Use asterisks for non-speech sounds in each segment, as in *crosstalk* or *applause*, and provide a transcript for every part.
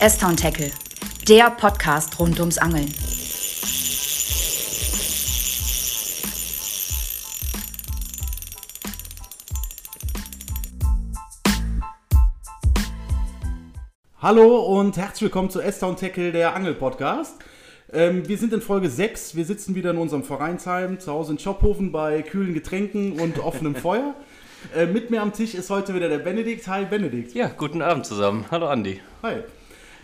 S-Town Tackle, der Podcast rund ums Angeln. Hallo und herzlich willkommen zu S-Town Tackle, der Angel-Podcast. Ähm, wir sind in Folge 6. Wir sitzen wieder in unserem Vereinsheim, zu Hause in Schophofen bei kühlen Getränken und offenem *laughs* Feuer. Äh, mit mir am Tisch ist heute wieder der Benedikt. Hi, Benedikt. Ja, guten Abend zusammen. Hallo, Andi. Hi.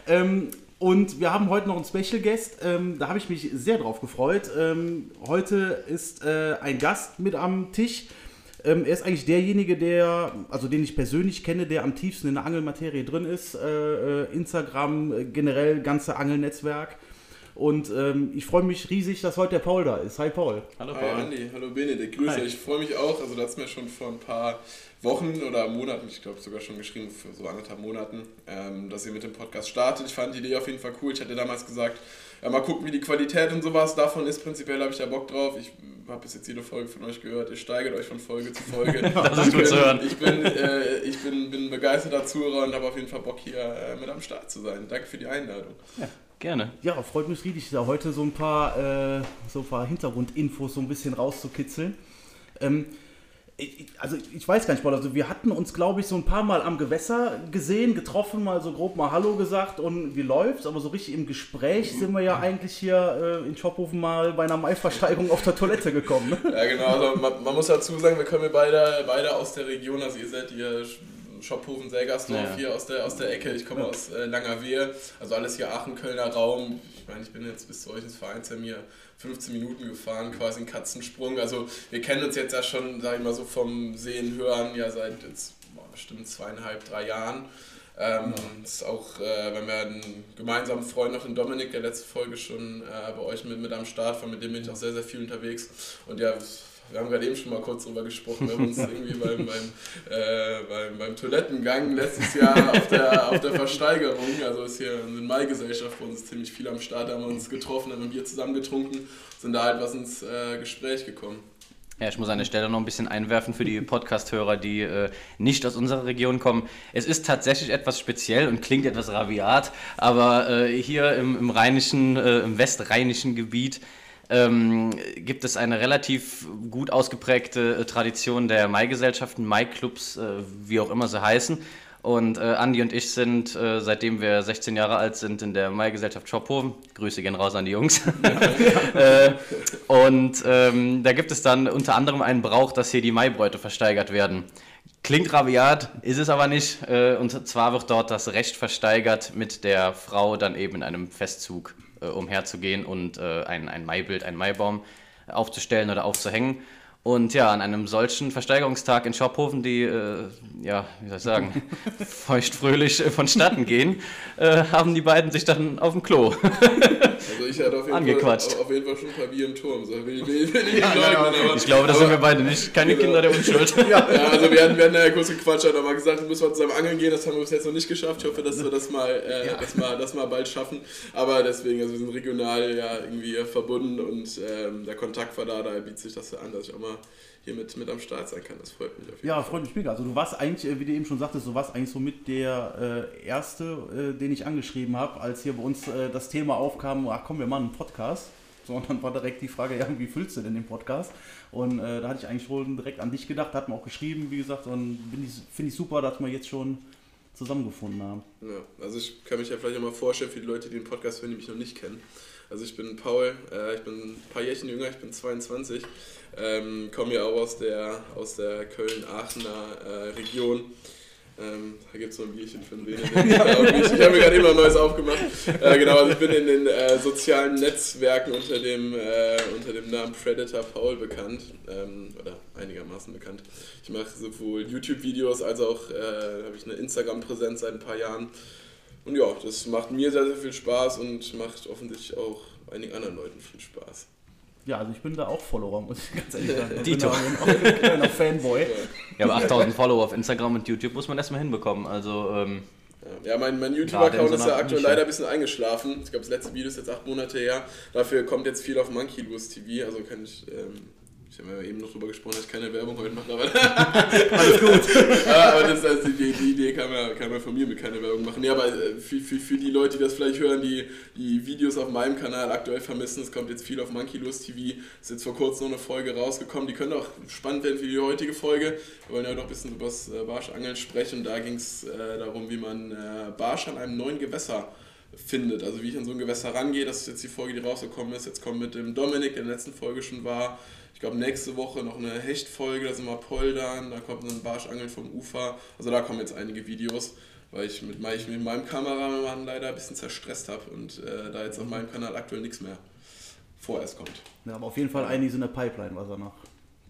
Ähm, und wir haben heute noch einen Special Guest. Ähm, da habe ich mich sehr drauf gefreut. Ähm, heute ist äh, ein Gast mit am Tisch. Ähm, er ist eigentlich derjenige, der, also den ich persönlich kenne, der am tiefsten in der Angelmaterie drin ist. Äh, äh Instagram, äh, generell ganze Angelnetzwerk. Und ähm, ich freue mich riesig, dass heute der Paul da ist. Hi Paul. Hallo Paul. Hi Andi, hallo Benedikt, grüße. Hi. Ich freue mich auch. Also das ist mir schon vor ein paar Wochen oder Monaten, ich glaube sogar schon geschrieben, für so anderthalb Monaten, ähm, dass ihr mit dem Podcast startet. Ich fand die Idee auf jeden Fall cool. Ich hatte damals gesagt, ja, mal gucken, wie die Qualität und sowas davon ist. Prinzipiell habe ich da Bock drauf. Ich habe bis jetzt jede Folge von euch gehört. Ihr steigert euch von Folge zu Folge. *laughs* das ist gut zu hören. Ich bin, äh, ich bin, bin begeisterter Zuhörer und habe auf jeden Fall Bock, hier äh, mit am Start zu sein. Danke für die Einladung. Ja. Gerne. Ja, freut mich riesig, da heute so ein paar, äh, so ein paar Hintergrundinfos so ein bisschen rauszukitzeln. Ähm, ich, also ich weiß gar nicht, Paul, also wir hatten uns, glaube ich, so ein paar Mal am Gewässer gesehen, getroffen, mal so grob mal Hallo gesagt und wie läuft's, aber so richtig im Gespräch sind wir ja eigentlich hier äh, in Schophofen mal bei einer Maiversteigerung auf der Toilette gekommen. Ne? Ja, genau, also man, man, muss dazu sagen, wir kommen beide, beide aus der Region, also ihr seid hier Schophofen, Selgersdorf ja. hier aus der, aus der Ecke. Ich komme ja. aus äh, Langerwehe, also alles hier Aachen, Kölner Raum. Ich meine, ich bin jetzt bis zu euch ins Vereinsheim hier 15 Minuten gefahren, quasi ein Katzensprung. Also wir kennen uns jetzt ja schon, sag ich mal so vom Sehen, Hören, ja seit jetzt boah, bestimmt zweieinhalb, drei Jahren. Ähm, ja. ist auch, äh, wenn wir einen gemeinsamen Freund noch, den Dominik, der letzte Folge schon äh, bei euch mit, mit am Start war, mit dem bin ich auch sehr, sehr viel unterwegs. Und ja, wir haben gerade eben schon mal kurz drüber gesprochen, wir haben uns *laughs* irgendwie beim, beim, äh, beim, beim Toilettengang letztes Jahr auf der, auf der Versteigerung, also ist hier eine Mai-Gesellschaft bei uns ziemlich viel am Start, haben wir uns getroffen, haben ein Bier zusammen getrunken, sind da halt was ins äh, Gespräch gekommen. Ja, ich muss an der Stelle noch ein bisschen einwerfen für die Podcast-Hörer, die äh, nicht aus unserer Region kommen. Es ist tatsächlich etwas speziell und klingt etwas rabiat, aber äh, hier im, im rheinischen, äh, im westrheinischen Gebiet ähm, gibt es eine relativ gut ausgeprägte äh, Tradition der Mai-Gesellschaften, Mai-Clubs, äh, wie auch immer sie heißen. Und äh, Andi und ich sind, äh, seitdem wir 16 Jahre alt sind, in der Mai-Gesellschaft Schophofen. Grüße gehen raus an die Jungs. *laughs* äh, und ähm, da gibt es dann unter anderem einen Brauch, dass hier die Maibräute versteigert werden. Klingt rabiat, ist es aber nicht. Äh, und zwar wird dort das Recht versteigert, mit der Frau dann eben in einem Festzug umherzugehen und äh, ein, ein Maibild, einen Maibaum aufzustellen oder aufzuhängen. Und ja, an einem solchen Versteigerungstag in Schophofen, die, äh, ja, wie soll ich sagen, *laughs* feuchtfröhlich äh, vonstatten gehen, äh, haben die beiden sich dann auf dem Klo also ich hatte auf jeden, angequatscht. Fall, auf jeden Fall schon ein paar Bier im Turm. So, will, will, will ich, *laughs* ja, leugnen, aber, ich glaube, das aber, sind wir beide nicht, keine genau. Kinder der Unschuld. ja. *laughs* ja, also wir hatten, wir hatten ja kurz gequatscht, hat mal gesagt, wir müssen wir zusammen angeln gehen, das haben wir bis jetzt noch nicht geschafft. Ich hoffe, dass wir das mal, äh, ja. das mal, das mal bald schaffen. Aber deswegen, also wir sind regional ja irgendwie verbunden und ähm, der Kontakt war da, da bietet sich das an, dass ich auch mal hier mit, mit am Start sein kann. Das freut mich auf jeden ja, Fall. Ja, freut mich mega. Also du warst eigentlich, äh, wie du eben schon sagtest, du warst eigentlich so mit der äh, erste, äh, den ich angeschrieben habe, als hier bei uns äh, das Thema aufkam, ach komm, wir machen einen Podcast. So, und dann war direkt die Frage, ja, wie fühlst du denn den Podcast? Und äh, da hatte ich eigentlich schon direkt an dich gedacht, hat mir auch geschrieben, wie gesagt, und finde ich super, dass wir jetzt schon zusammengefunden haben. Ja, also ich kann mich ja vielleicht auch mal vorstellen für die Leute, die den Podcast hören, die mich noch nicht kennen. Also ich bin Paul, äh, ich bin ein paar Jährchen jünger, ich bin 22, ähm, komme ja auch aus der, aus der Köln-Aachener äh, Region. Ähm, da gibt es noch ein Bierchen für den Benedikt. *laughs* ich habe mir gerade immer ein neues aufgemacht. Äh, genau, also ich bin in den äh, sozialen Netzwerken unter dem, äh, unter dem Namen Predator Paul bekannt. Ähm, oder einigermaßen bekannt. Ich mache sowohl YouTube-Videos als auch äh, habe ich eine Instagram-Präsenz seit ein paar Jahren. Und ja, das macht mir sehr, sehr viel Spaß und macht offensichtlich auch einigen anderen Leuten viel Spaß. Ja, also ich bin da auch Follower, muss ich ganz ehrlich sagen. Ich Dito. bin ein kleiner Fanboy. Ja, aber 8000 Follower auf Instagram und YouTube muss man erstmal hinbekommen. Also, ähm, ja, mein, mein YouTube-Account ist ja aktuell leider ein bisschen eingeschlafen. Ich glaube, das letzte Video ist jetzt acht Monate her. Dafür kommt jetzt viel auf Monkey Lose TV, also kann ich, ähm, Ich habe ja eben noch drüber gesprochen, dass ich keine Werbung heute mache, aber *laughs* alles gut. *laughs* aber das, also die, die, Idee kam ja, kam ja von mir mit keine Werbung machen. Ja, aber äh, für, für, für die Leute, die das vielleicht hören, die die Videos auf meinem Kanal aktuell vermissen, es kommt jetzt viel auf Monkey Lust TV, ist jetzt vor kurzem noch eine Folge rausgekommen, die könnte auch spannend werden für die heutige Folge. Wir wollen ja doch ein bisschen über das äh, Barschangeln sprechen und da ging es äh, darum, wie man äh, Barsch an einem neuen Gewässer findet. Also wie ich an so ein Gewässer rangehe, das ist jetzt die Folge, die rausgekommen ist. Jetzt kommt mit dem Dominik, der in der letzten Folge schon war. Ich glaube nächste Woche noch eine Hechtfolge, da sind wir Poldern, da kommt ein Barschangeln vom Ufer. Also da kommen jetzt einige Videos, weil ich mit, ich mit meinem Kameramann leider ein bisschen zerstresst habe und äh, da jetzt auf meinem Kanal aktuell nichts mehr vorerst kommt. Ja, aber auf jeden Fall einiges in der Pipeline, was er noch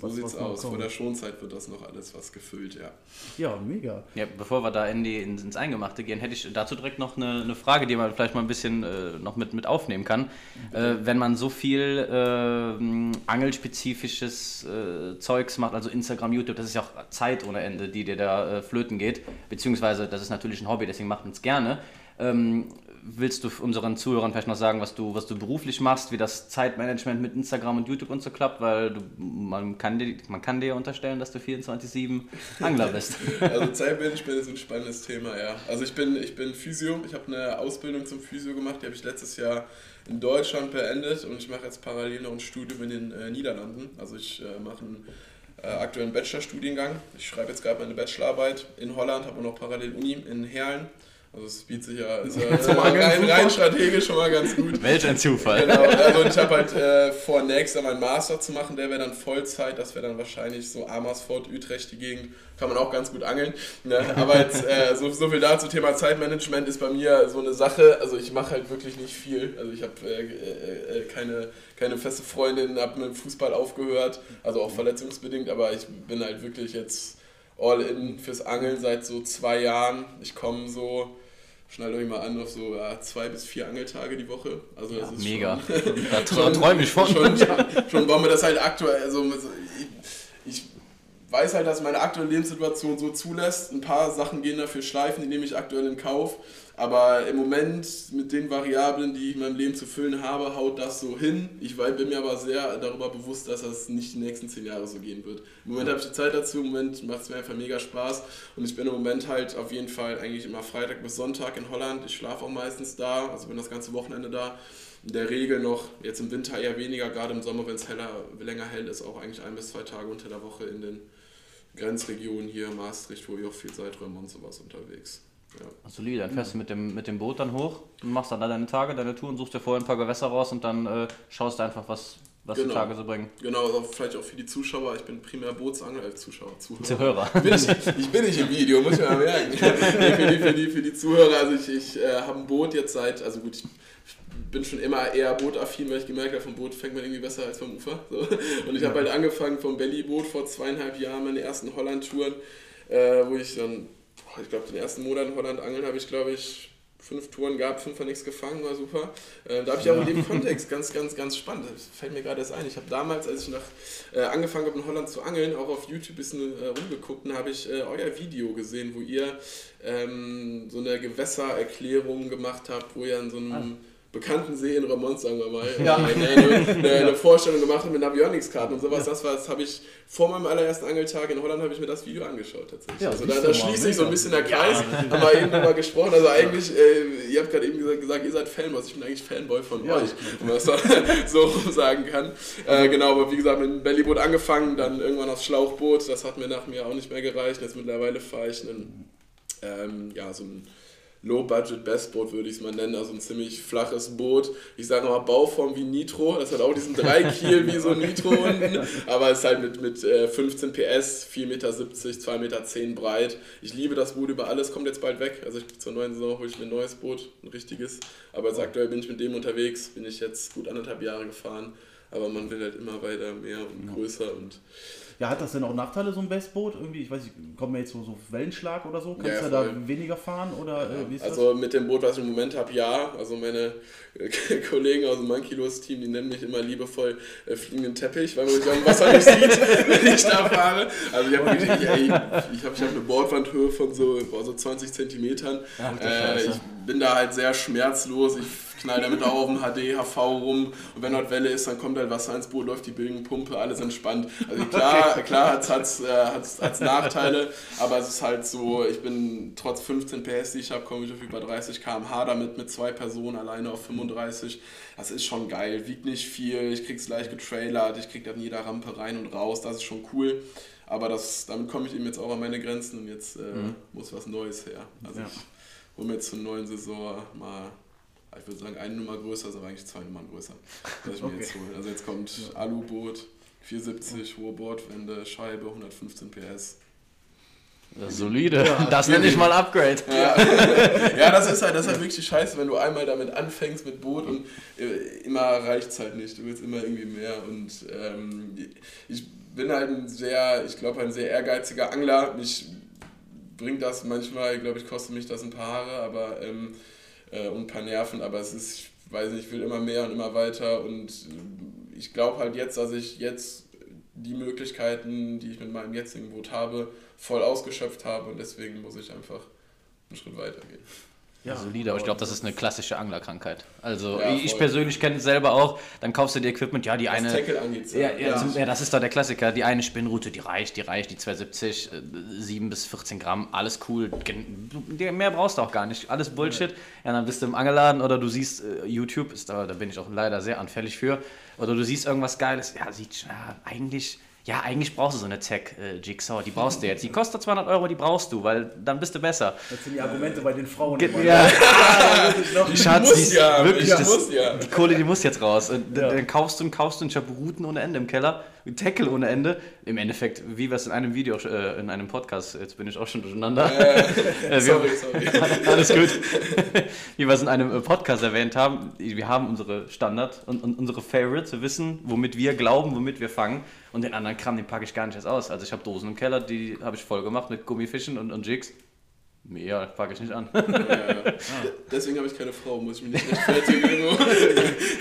so was, sieht's was aus. Vor der Schonzeit wird das noch alles was gefüllt, ja. Ja, mega. Ja, bevor wir da in die, ins Eingemachte gehen, hätte ich dazu direkt noch eine, eine Frage, die man vielleicht mal ein bisschen äh, noch mit, mit aufnehmen kann. Äh, wenn man so viel äh, angelspezifisches äh, Zeugs macht, also Instagram, YouTube, das ist ja auch Zeit ohne Ende, die dir da äh, flöten geht. Beziehungsweise, das ist natürlich ein Hobby, deswegen macht man es gerne. Ähm, willst du unseren Zuhörern vielleicht noch sagen, was du, was du beruflich machst, wie das Zeitmanagement mit Instagram und YouTube und so klappt? Weil du, man, kann dir, man kann dir unterstellen, dass du 24-7 Angler bist. *laughs* also Zeitmanagement ist ein spannendes Thema, ja. Also ich bin, ich bin Physio, ich habe eine Ausbildung zum Physio gemacht, die habe ich letztes Jahr in Deutschland beendet und ich mache jetzt parallel noch ein Studium in den äh, Niederlanden. Also ich äh, mache einen äh, aktuellen Bachelorstudiengang. Ich schreibe jetzt gerade meine Bachelorarbeit in Holland, habe noch parallel Uni in Herlen also es bietet sich ja, ist *laughs* ja rein, rein, strategisch schon mal ganz gut. Welch ein Zufall. Genau, also ich habe halt äh, vor, nächstes Jahr meinen Master zu machen, der wäre dann Vollzeit, das wäre dann wahrscheinlich so Amersfoort, Utrecht, die Gegend, kann man auch ganz gut angeln. Ne? Aber jetzt, äh, so, so viel dazu, Thema Zeitmanagement ist bei mir so eine Sache, also ich mache halt wirklich nicht viel, also ich habe äh, äh, äh, keine, keine feste Freundin, habe mit dem Fußball aufgehört, also auch verletzungsbedingt, aber ich bin halt wirklich jetzt all in fürs Angeln seit so zwei Jahren. Ich komme so schnallt euch mal an auf so ja, zwei bis vier Angeltage die Woche. Also das ja, ist mega. Schon, *laughs* da *laughs* träume ich von. Schon, schon bauen wir das halt aktuell. Also ich, ich, weiß halt, dass meine aktuelle Lebenssituation so zulässt. Ein paar Sachen gehen dafür schleifen, die nehme ich aktuell in Kauf. Aber im Moment mit den Variablen, die ich in meinem Leben zu füllen habe, haut das so hin. Ich bin mir aber sehr darüber bewusst, dass das nicht die nächsten zehn Jahre so gehen wird. Im Moment habe ich die Zeit dazu, im Moment macht es mir einfach mega Spaß. Und ich bin im Moment halt auf jeden Fall eigentlich immer Freitag bis Sonntag in Holland. Ich schlafe auch meistens da, also bin das ganze Wochenende da. In der Regel noch, jetzt im Winter eher weniger, gerade im Sommer, wenn es länger hell ist, auch eigentlich ein bis zwei Tage unter der Woche in den Grenzregionen hier, Maastricht, wo ihr auch viel seid, Römer und sowas unterwegs. Ja. Solide, dann fährst du mit dem, mit dem Boot dann hoch und machst dann da deine Tage, deine Touren, suchst dir vorher ein paar Gewässer raus und dann äh, schaust du einfach, was, was genau. die Tage so bringen. Genau, also vielleicht auch für die Zuschauer. Ich bin primär Bootsangler, als Zuschauer, Zuhörer. Zuhörer. Bin ich, ich, bin nicht im Video, muss ich mal merken. *laughs* für, die, für, die, für die Zuhörer, also ich, ich äh, habe ein Boot jetzt seit, also gut, ich bin schon immer eher bootaffin, weil ich gemerkt habe, vom Boot fängt man irgendwie besser als vom Ufer. So. Und ich habe halt angefangen vom Bellyboot vor zweieinhalb Jahren, meine ersten Holland-Touren, äh, wo ich dann ich glaube, den ersten Monat in Holland angeln habe ich, glaube ich, fünf Touren gehabt, fünfmal nichts gefangen, war super. Äh, da habe ich auch in dem Kontext ganz, ganz, ganz spannend. Das fällt mir gerade erst ein. Ich habe damals, als ich nach, äh, angefangen habe in Holland zu angeln, auch auf YouTube ein bisschen äh, rumgeguckt und habe ich äh, euer Video gesehen, wo ihr ähm, so eine Gewässererklärung gemacht habt, wo ihr an so einem. Ah bekannten See in Ramon, sagen wir mal, ja. eine, *laughs* eine, eine, Vorstellung gemacht mit Navionics-Karten und sowas. Ja. Das, das habe ich vor meinem allerersten Angeltag in Holland habe ich mir das Video angeschaut tatsächlich. Ja, also da, da schließt sich so ein bisschen der Kreis. Ja. Haben wir eben drüber gesprochen. Also eigentlich, äh, ihr habt gerade eben gesagt, gesagt, ihr seid Fanboys. Ich bin eigentlich Fanboy von euch, wenn man das so *laughs* sagen kann. Äh, genau, aber wie gesagt, mit dem Bellyboot angefangen, dann irgendwann aufs Schlauchboot. Das hat mir nach mir auch nicht mehr gereicht. Jetzt mittlerweile fahre ich einen, ähm, ja, so ein Low-Budget-Bestboot würde ich es mal nennen, also ein ziemlich flaches Boot. Ich sage mal Bauform wie Nitro, das hat auch diesen 3 Kiel wie so ein Nitro unten, aber es ist halt mit, mit 15 PS, 4,70 Meter, 2,10 Meter breit. Ich liebe das Boot über alles, kommt jetzt bald weg. Also ich, zur neuen Saison hole ich mir ein neues Boot, ein richtiges. Aber jetzt aktuell bin ich mit dem unterwegs, bin ich jetzt gut anderthalb Jahre gefahren aber man will halt immer weiter mehr und größer und Ja, hat das denn auch Nachteile, so ein Westboot? Irgendwie, ich weiß nicht, kommt mir jetzt so, so Wellenschlag oder so? Kannst Ja, du da weniger fahren oder äh, wie ist Also mit dem Boot, was ich im Moment habe, ja. Also meine *laughs* Kollegen aus dem Monkey-Los-Team, die nennen mich immer liebevoll äh, fliegenden Teppich, weil man mich am Wasser nicht sieht, *laughs* wenn ich da fahre. Also ich habe ich, ey, ich hab, ich hab eine Bordwandhöhe von so, boah, so 20 Zentimetern. Ach, Äh, ich bin da halt sehr schmerzlos. Ich knall damit auch auf dem HD, HV rum. Und wenn dort Welle ist, dann kommt halt Wasser ins Boot, läuft die Bilgenpumpe, alles entspannt. Also *laughs* klar, klar hat es hat's, äh, hat's, hat's Nachteile, aber es ist halt so, ich bin trotz 15 PS, die ich habe, komme ich auf über 30 km/h damit mit zwei Personen alleine auf 35. Das ist schon geil, wiegt nicht viel, ich krieg's leicht getrailert, ich krieg an jeder Rampe rein und raus, das ist schon cool. Aber das, damit komme ich eben jetzt auch an meine Grenzen und jetzt äh, muss was Neues her. Also Ja. ich hole mir jetzt zur neuen Saison mal, ich würde sagen, eine Nummer größer, ist aber eigentlich zwei Nummern größer. Was ich mir Okay. jetzt hole. Also jetzt kommt Aluboot, 470, hohe Bordwände, Scheibe, 115 PS. Das solide. das nenne ich mal Upgrade. *laughs* Ja, das ist halt, das ist halt wirklich Scheiße, wenn du einmal damit anfängst mit Boot und äh, immer reicht es halt nicht. Du willst immer irgendwie mehr. Und ähm, ich bin halt ein sehr, ich glaube, ein sehr ehrgeiziger Angler. Mich bringt das manchmal, glaube ich, kostet mich das ein paar Haare, aber ähm, äh, und ein paar Nerven, aber es ist, ich weiß nicht, ich will immer mehr und immer weiter und ich glaube halt jetzt, dass ich jetzt die Möglichkeiten, die ich mit meinem jetzigen Boot habe, voll ausgeschöpft habe und deswegen muss ich einfach einen Schritt weiter gehen. ja, Solide, aber ich glaube, das ist eine klassische Anglerkrankheit. Also Ja, ich persönlich kenne es selber auch. Dann kaufst du dir Equipment, ja, die Was eine. Tackle angeht. Ja, ja, Ja. Zum, ja, das ist doch der Klassiker. Die eine Spinnrute, die reicht, die reicht, die 270, äh, 7 bis 14 Gramm, alles cool. Mehr brauchst du auch gar nicht. Alles Bullshit. Ja, dann bist du im Angelladen oder du siehst äh, YouTube, ist da, da bin ich auch leider sehr anfällig für. Oder du siehst irgendwas Geiles, ja, sieht schon- ja, eigentlich. Ja, eigentlich brauchst du so eine Tech-Jigsaw, die brauchst du jetzt. Die kostet 200 Euro, die brauchst du, weil dann bist du besser. Das sind die Argumente bei den Frauen. Ge- immer, ja. Ja, *laughs* Schatz, muss die ist ja, wirklich, ja, das, muss ja. die Kohle, die muss jetzt raus. Und Ja. Dann kaufst du und kaufst du und ich habe Routen ohne Ende im Keller, Tackle ohne Ende. Im Endeffekt, wie wir es in einem Video, äh, in einem Podcast, jetzt bin ich auch schon durcheinander. Äh, *laughs* wir- Sorry, sorry. *laughs* Alles gut. *laughs* Wie wir es in einem äh, Podcast erwähnt haben, wir haben unsere Standard und, und unsere Favorites. Wir wissen, womit wir glauben, womit wir fangen. Und den anderen Kram, den packe ich gar nicht erst aus. Also ich habe Dosen im Keller, die habe ich voll gemacht mit Gummifischen und, und Jigs. Mehr packe ich nicht an. Deswegen habe ich keine Frau, muss ich mich nicht rechtfertigen.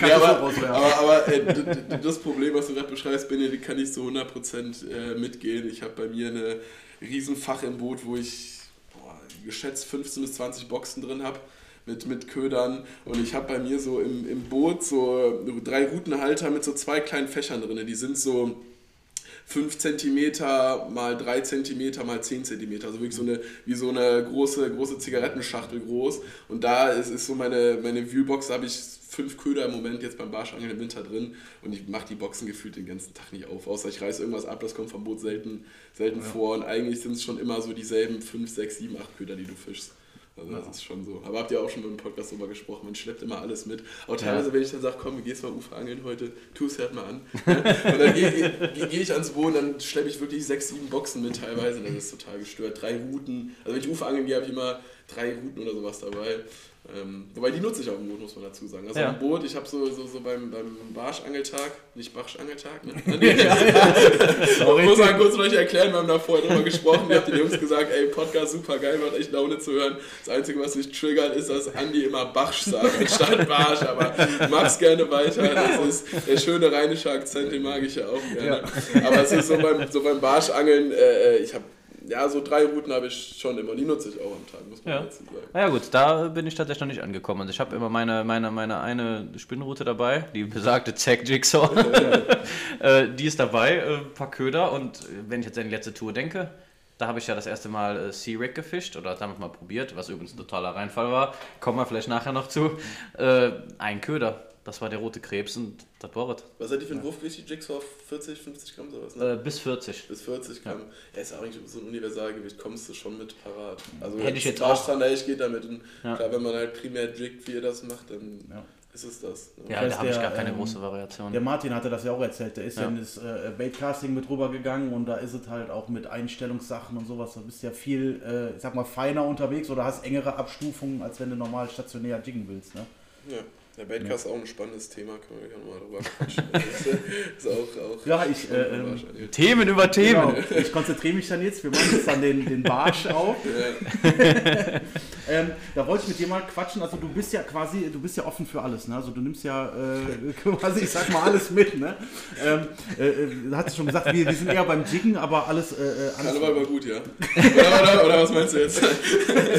*laughs* ja, so aber aber, aber äh, das Problem, was du gerade beschreibst, Benedikt, kann ich so 100% äh, mitgehen. Ich habe bei mir eine Riesenfach im Boot, wo ich boah, geschätzt 15 bis 20 Boxen drin habe. Mit, mit Ködern und ich habe bei mir so im, im Boot so drei Routenhalter mit so zwei kleinen Fächern drin. Die sind so 5 cm mal 3 cm mal 10 cm. Also wirklich so eine, wie so eine große, große Zigarettenschachtel groß. Und da ist, ist so meine, meine Viewbox, da habe ich fünf Köder im Moment jetzt beim Barschangeln im Winter drin. Und ich mache die Boxen gefühlt den ganzen Tag nicht auf. Außer ich reiße irgendwas ab, das kommt vom Boot selten, selten vor. Und eigentlich sind es schon immer so dieselben 5, 6, 7, 8 Köder, die du fischst. Also das ist schon so. Aber habt ihr auch schon im Podcast drüber gesprochen, man schleppt immer alles mit. Auch teilweise, wenn ich dann sage, komm, wir gehst mal Ufer angeln heute, tu es halt mal an. *laughs* Und dann gehe geh, geh ich ans Boot, dann schleppe ich wirklich sechs, sieben Boxen mit teilweise. Das ist total gestört. Drei Routen. Also wenn ich Ufer angeln gehe, habe ich immer drei Routen oder sowas dabei. Ähm, wobei die nutze ich auch im Boot, muss man dazu sagen. Also Ja. im Boot, ich habe so, so, so beim, beim Barschangeltag, nicht Barschangeltag, ne? *laughs* *laughs* muss man kurz nicht erklären, wir haben da vorher drüber gesprochen. Ich habe den Jungs gesagt, ey, Podcast super geil, macht echt Laune zu hören. Das Einzige, was mich triggert, ist, dass Andi immer Bachsch sagt anstatt Barsch, aber mach's gerne weiter. Das ist der schöne rheinische Akzent, den mag ich ja auch gerne. Aber es ist so beim, so beim Barschangeln, äh, ich habe ja, so drei Routen habe ich schon immer. Die nutze ich auch am Tag, muss man Ja. dazu sagen. Na ja gut, da bin ich tatsächlich noch nicht angekommen. Also ich habe immer meine, meine, meine eine Spinnroute dabei, die besagte Zack Jigsaw. *laughs* äh, die ist dabei, äh, ein paar Köder und äh, wenn ich jetzt an die letzte Tour denke, da habe ich ja das erste Mal Sea Rig gefischt oder damit mal probiert, was übrigens ein totaler Reinfall war. Kommen wir vielleicht nachher noch zu. Ein Köder, das war der rote Krebs und das war es. Was hat die für ein Wurfgewicht, die Jigsaw? 40, 50 Gramm sowas? Ne? Äh, bis 40. Bis 40 Gramm. Ja. ist eigentlich so ein Universalgewicht, kommst du schon mit parat. Also Hätte ich jetzt Barschzander, ich geht damit. Und Ja. Klar, wenn man halt primär jiggt, wie ihr das macht, dann Ja. ist es das. Ne? Ja, weiß, da habe ich gar keine ähm, große Variation. Der Martin hatte das ja auch erzählt. Der ist ja, Ja. in das äh, Baitcasting mit rübergegangen und da ist es halt auch mit Einstellungssachen und sowas. Da bist du ja viel, äh, ich sag mal, feiner unterwegs oder hast engere Abstufungen, als wenn du normal stationär jiggen willst. Ne? Ja. Der Baitcast ist auch ein spannendes Thema, können wir gerne mal drüber *laughs* quatschen. ist auch, auch ja, ich. Äh, Themen über Themen. Genau. Ich konzentriere mich dann jetzt. Wir machen jetzt dann den, den Barsch *laughs* auf. Ja. *laughs* ähm, da wollte ich mit dir mal quatschen. Also, du bist ja quasi, du bist ja offen für alles. Ne? Also, du nimmst ja äh, quasi, ich sag mal, alles mit. Ne? Ähm, äh, äh hat schon gesagt, wir, wir, sind eher beim Jiggen, aber alles. Äh, äh alles Karneval war gut, ja. Oder, oder, oder, was meinst du jetzt?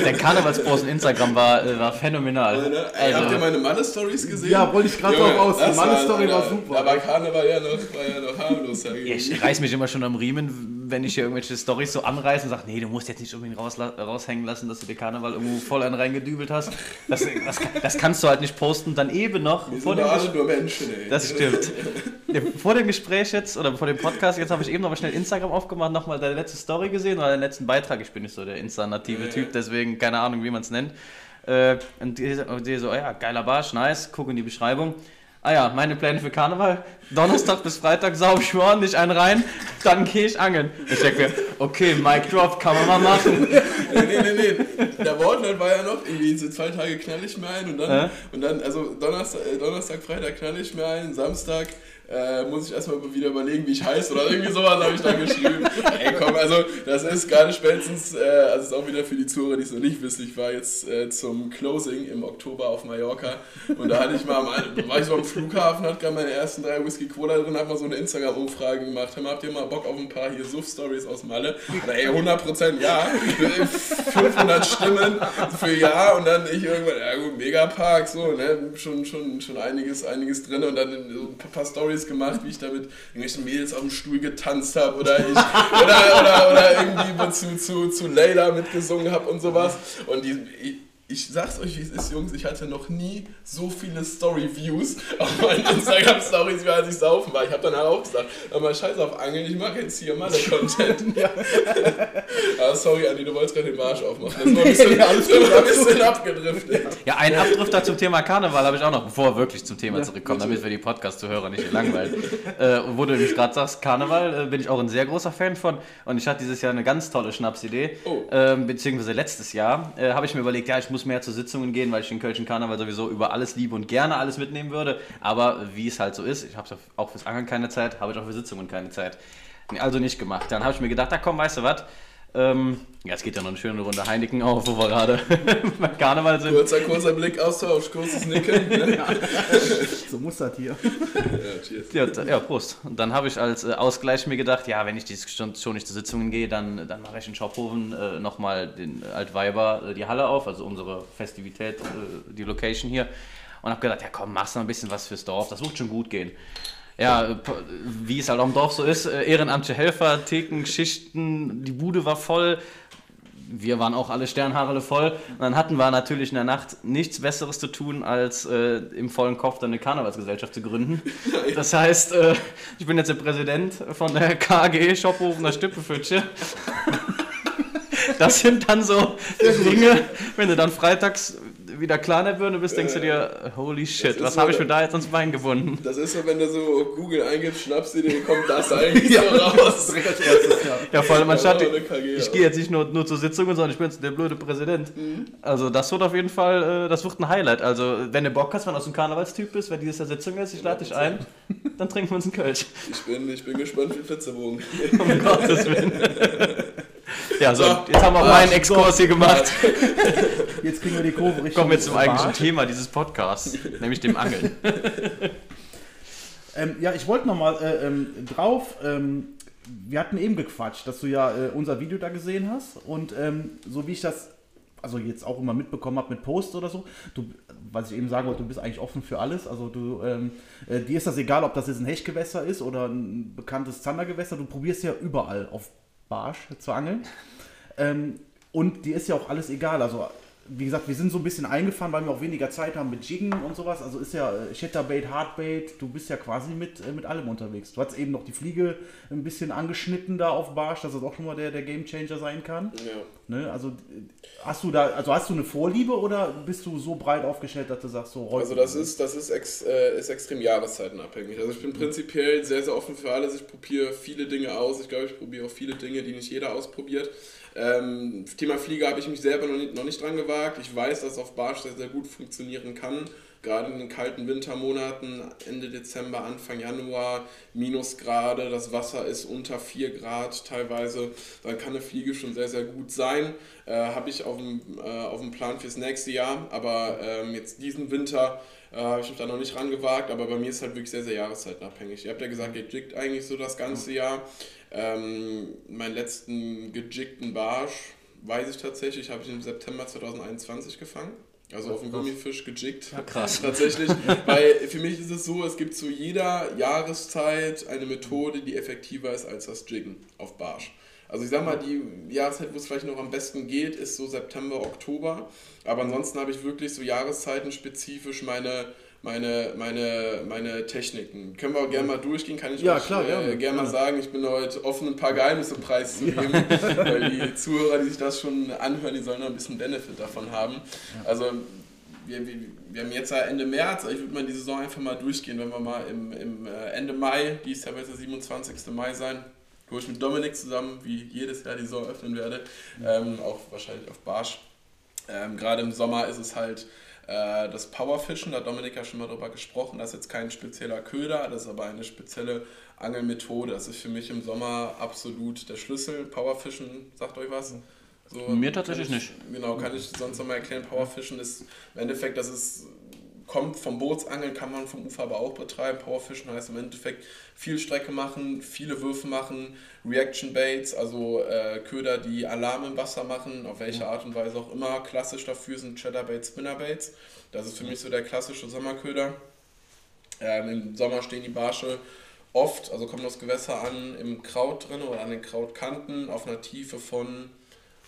Der Karnevalspost in Instagram war, war phänomenal. Also, ne? also, Habt ihr meine Mannes-Story Stories gesehen? Ja, wollte ich gerade drauf aus. Die Mann-Story war, war super. Aber Karneval ja noch, war ja noch harmlos. Ja, ich reiß mich immer schon am Riemen, wenn ich hier irgendwelche Stories so anreiße und sage, nee, du musst jetzt nicht unbedingt raus, raushängen lassen, dass du dir Karneval irgendwo voll einen reingedübelt hast. Das, das, das, kannst du halt nicht posten. Dann eben noch. Wir vor sind dem, nur Menschen, ey. Das stimmt. vor dem Gespräch jetzt, oder vor dem Podcast, jetzt habe ich eben noch mal schnell Instagram aufgemacht, nochmal deine letzte Story gesehen oder deinen letzten Beitrag. Ich bin nicht so der Insta-native ja, Typ, deswegen keine Ahnung, wie man es nennt. Äh, und die, die so, oh ja, geiler Barsch, nice, guck in die Beschreibung. Ah ja, meine Pläne für Karneval. Donnerstag bis Freitag saub ich mir ordentlich einen rein, dann gehe ich angeln. Ich denke mir, okay, Mic Drop kann man mal machen. *laughs* nee, nee, nee, nee. Der Wortlaut war ja noch, irgendwie so zwei Tage knall ich mir ein und dann, äh? und dann also Donnerstag, äh, Donnerstag, Freitag knall ich mir ein, Samstag äh, muss ich erstmal wieder überlegen, wie ich heiße oder irgendwie sowas habe ich da geschrieben. Ey, komm, also das ist gerade spätestens, äh, also ist auch wieder für die Zuhörer, die es noch nicht wissen, ich war jetzt äh, zum Closing im Oktober auf Mallorca und da hatte ich mal, am, war ich so am Flughafen, hatte gerade meine ersten drei Whisky Cola drin, habe mal so eine Instagram-Umfrage gemacht, habt ihr mal Bock auf ein paar hier Suff-Stories aus Malle? Und ey, 100% ja, 500 Stimmen für ja und dann ich irgendwann, ja gut, Megapark, so, ne, schon, schon, schon einiges, einiges drin und dann so ein paar Stories Stories gemacht, wie ich da mit irgendwelchen Mädels auf dem Stuhl getanzt habe oder ich oder, oder, oder irgendwie zu, zu, zu Layla mitgesungen habe und sowas. Und die, ich, sag's euch, wie es ist, Jungs, ich hatte noch nie so viele Story-Views *laughs* auf meinen Instagram-Stories, wie als ich saufen war. Ich habe dann auch gesagt, aber scheiß auf Angeln, ich mache jetzt hier mal den Content. *laughs* ja. aber *laughs* sorry, Andi, du wolltest gerade den Marsch aufmachen. Das war ein bisschen, ja, alles ein bisschen abgedriftet. Ja, ein Abdrifter zum Thema Karneval habe ich auch noch, bevor wir wirklich zum Thema zurückkommen, damit wir die Podcast-Zuhörer nicht langweilen. äh, wo du nämlich gerade sagst, Karneval, äh, bin ich auch ein sehr großer Fan von. Und ich hatte dieses Jahr eine ganz tolle Schnapsidee. Oh. Äh, beziehungsweise letztes Jahr äh, habe ich mir überlegt, ja, ich muss muss mehr zu Sitzungen gehen, weil ich den Kölschen Karneval sowieso über alles liebe und gerne alles mitnehmen würde. Aber wie es halt so ist, ich habe auch fürs Angeln keine Zeit, habe ich auch für Sitzungen keine Zeit. Also nicht gemacht. Dann habe ich mir gedacht, da komm, weißt du was? Ähm, ja, es geht ja noch eine schöne Runde Heineken auf, wo wir gerade *laughs* beim Karneval sind. Kurzer, kurzer Blick, Austausch, kurzes Nicken. Ne? *laughs* so muss das hier. Ja, cheers. Ja, ja, Prost. Und dann habe ich als äh, Ausgleich mir gedacht, ja, wenn ich dies schon, schon nicht zu Sitzungen gehe, dann, dann mache ich in Schophofen äh, nochmal den Altweiber äh, die Halle auf, also unsere Festivität, äh, die Location hier. Und habe gedacht, ja komm, machst du noch ein bisschen was fürs Dorf, das wird schon gut gehen ja, wie es halt am Dorf so ist, äh, ehrenamtliche Helfer, Theken, Schichten, die Bude war voll. Wir waren auch alle Sternhaare voll. Und dann hatten wir natürlich in der Nacht nichts Besseres zu tun, als äh, im vollen Kopf dann eine Karnevalsgesellschaft zu gründen. *laughs* Das heißt, äh, ich bin jetzt der Präsident von der KG Shophofen Stüppefütsche. *laughs* Das sind dann so Dinge, wenn du dann freitags wieder kleiner würden, du bist, denkst du dir, holy shit, was so, habe ich mir da jetzt ans Bein gebunden? Das ist so, wenn du so Google eingibst, schnappst du dir, kommt das *laughs* eigentlich ja, so raus. *laughs* ja, vor allem anstatt, ich, ich gehe jetzt nicht nur, nur zur Sitzung, sondern ich bin jetzt der blöde Präsident. Mhm. Also das wird auf jeden Fall, äh, das wird ein Highlight. Also wenn du Bock hast, wenn du aus dem Karnevalstyp bist, wenn dieses Jahr Sitzung ist, ich lade dich ein, dann trinken wir uns einen Kölsch. Ich bin, ich bin gespannt wie Flitzebogen. *laughs* um Gottes Willen. Ja, so, jetzt haben wir auch meinen Exkurs hier gemacht. *laughs* Jetzt kriegen wir die Kurve richtig. Kommen wir zum eigentlichen Thema dieses Podcasts, nämlich dem Angeln. *laughs* ähm, ja, ich wollte nochmal äh, ähm, drauf. Ähm, wir hatten eben gequatscht, dass du ja äh, unser Video da gesehen hast. Und ähm, so wie ich das also jetzt auch immer mitbekommen habe mit Posts oder so, du, was ich eben sagen wollte, du bist eigentlich offen für alles. Also du, ähm, äh, dir ist das egal, ob das jetzt ein Hechtgewässer ist oder ein bekanntes Zandergewässer. Du probierst ja überall auf Barsch zu angeln. Ähm, und dir ist ja auch alles egal. Also, wie gesagt, wir sind so ein bisschen eingefahren, weil wir auch weniger Zeit haben mit Jiggen und sowas. Also ist ja äh, Shatterbait, Hardbait, du bist ja quasi mit, äh, mit allem unterwegs. Du hast eben noch die Fliege ein bisschen angeschnitten da auf Barsch, dass das auch schon mal der, der Game Changer sein kann. Ja. Ne? Also hast du da, also hast du eine Vorliebe oder bist du so breit aufgestellt, dass du sagst, so Also das ist, das ist, ex, äh, ist extrem jahreszeitenabhängig. Also ich bin prinzipiell sehr, sehr offen für alles. Ich probiere viele Dinge aus. Ich glaube, ich probiere auch viele Dinge, die nicht jeder ausprobiert. Ähm, Thema Flieger habe ich mich selber noch nicht, noch nicht dran gewagt. Ich weiß, dass es auf Barsch sehr, sehr gut funktionieren kann. gerade in den kalten Wintermonaten, Ende Dezember, Anfang Januar, Minusgrade, das Wasser ist unter 4 Grad teilweise, dann kann eine Fliege schon sehr, sehr gut sein. Äh, Habe ich auf dem, äh, auf dem Plan fürs nächste Jahr, aber ähm, jetzt diesen Winter äh, habe ich mich da noch nicht rangewagt, aber bei mir ist halt wirklich sehr, sehr jahreszeitenabhängig. Ihr habt ja gesagt, ihr jiggt eigentlich so das ganze Jahr. Ähm, meinen letzten gejiggten Barsch, weiß ich tatsächlich, habe ich im September 2021 gefangen. Also auf dem Gummifisch gejiggt. Ja, krass. *laughs* Tatsächlich. Weil für mich ist es so, es gibt zu jeder Jahreszeit eine Methode, die effektiver ist als das Jiggen auf Barsch. Also ich sag mal, die Jahreszeit, wo es vielleicht noch am besten geht, ist so September, Oktober. Aber ansonsten habe ich wirklich so Jahreszeiten spezifisch meine meine, meine, meine Techniken. Können wir auch gerne mal durchgehen, kann ich ja, euch klar, äh, gerne mal sagen. Ich bin heute offen, ein paar Geheimnisse preiszugeben, ja. *laughs* weil die Zuhörer, die sich das schon anhören, die sollen noch ein bisschen Benefit davon haben. Ja. Also wir, wir, wir, haben jetzt ja Ende März, ich würde mal die Saison einfach mal durchgehen, wenn wir mal im, im äh, Ende Mai, dies Jahr wird der 27. Mai sein, wo ich mit Dominik zusammen, wie jedes Jahr die Saison öffnen werde, ähm, auch wahrscheinlich auf Barsch. Ähm, Gerade im Sommer ist es halt das Powerfischen, da hat Dominik ja schon mal drüber gesprochen, das ist jetzt kein spezieller Köder, das ist aber eine spezielle Angelmethode. Das ist für mich im Sommer absolut der Schlüssel. Powerfischen, sagt euch was? So, Mir tatsächlich ich, nicht. Genau, kann ich sonst nochmal erklären. Powerfischen ist im Endeffekt, das ist kommt vom Bootsangeln, kann man vom Ufer aber auch betreiben. Powerfischen heißt im Endeffekt viel Strecke machen, viele Würfe machen, Reaction Baits, also äh, Köder, die Alarm im Wasser machen, auf welche Art und Weise auch immer. Klassisch dafür sind Cheddar Baits, Spinner Baits. Das ist für mich so der klassische Sommerköder. Ähm, Im Sommer stehen die Barsche oft, also kommt das Gewässer an, im Kraut drin oder an den Krautkanten auf einer Tiefe von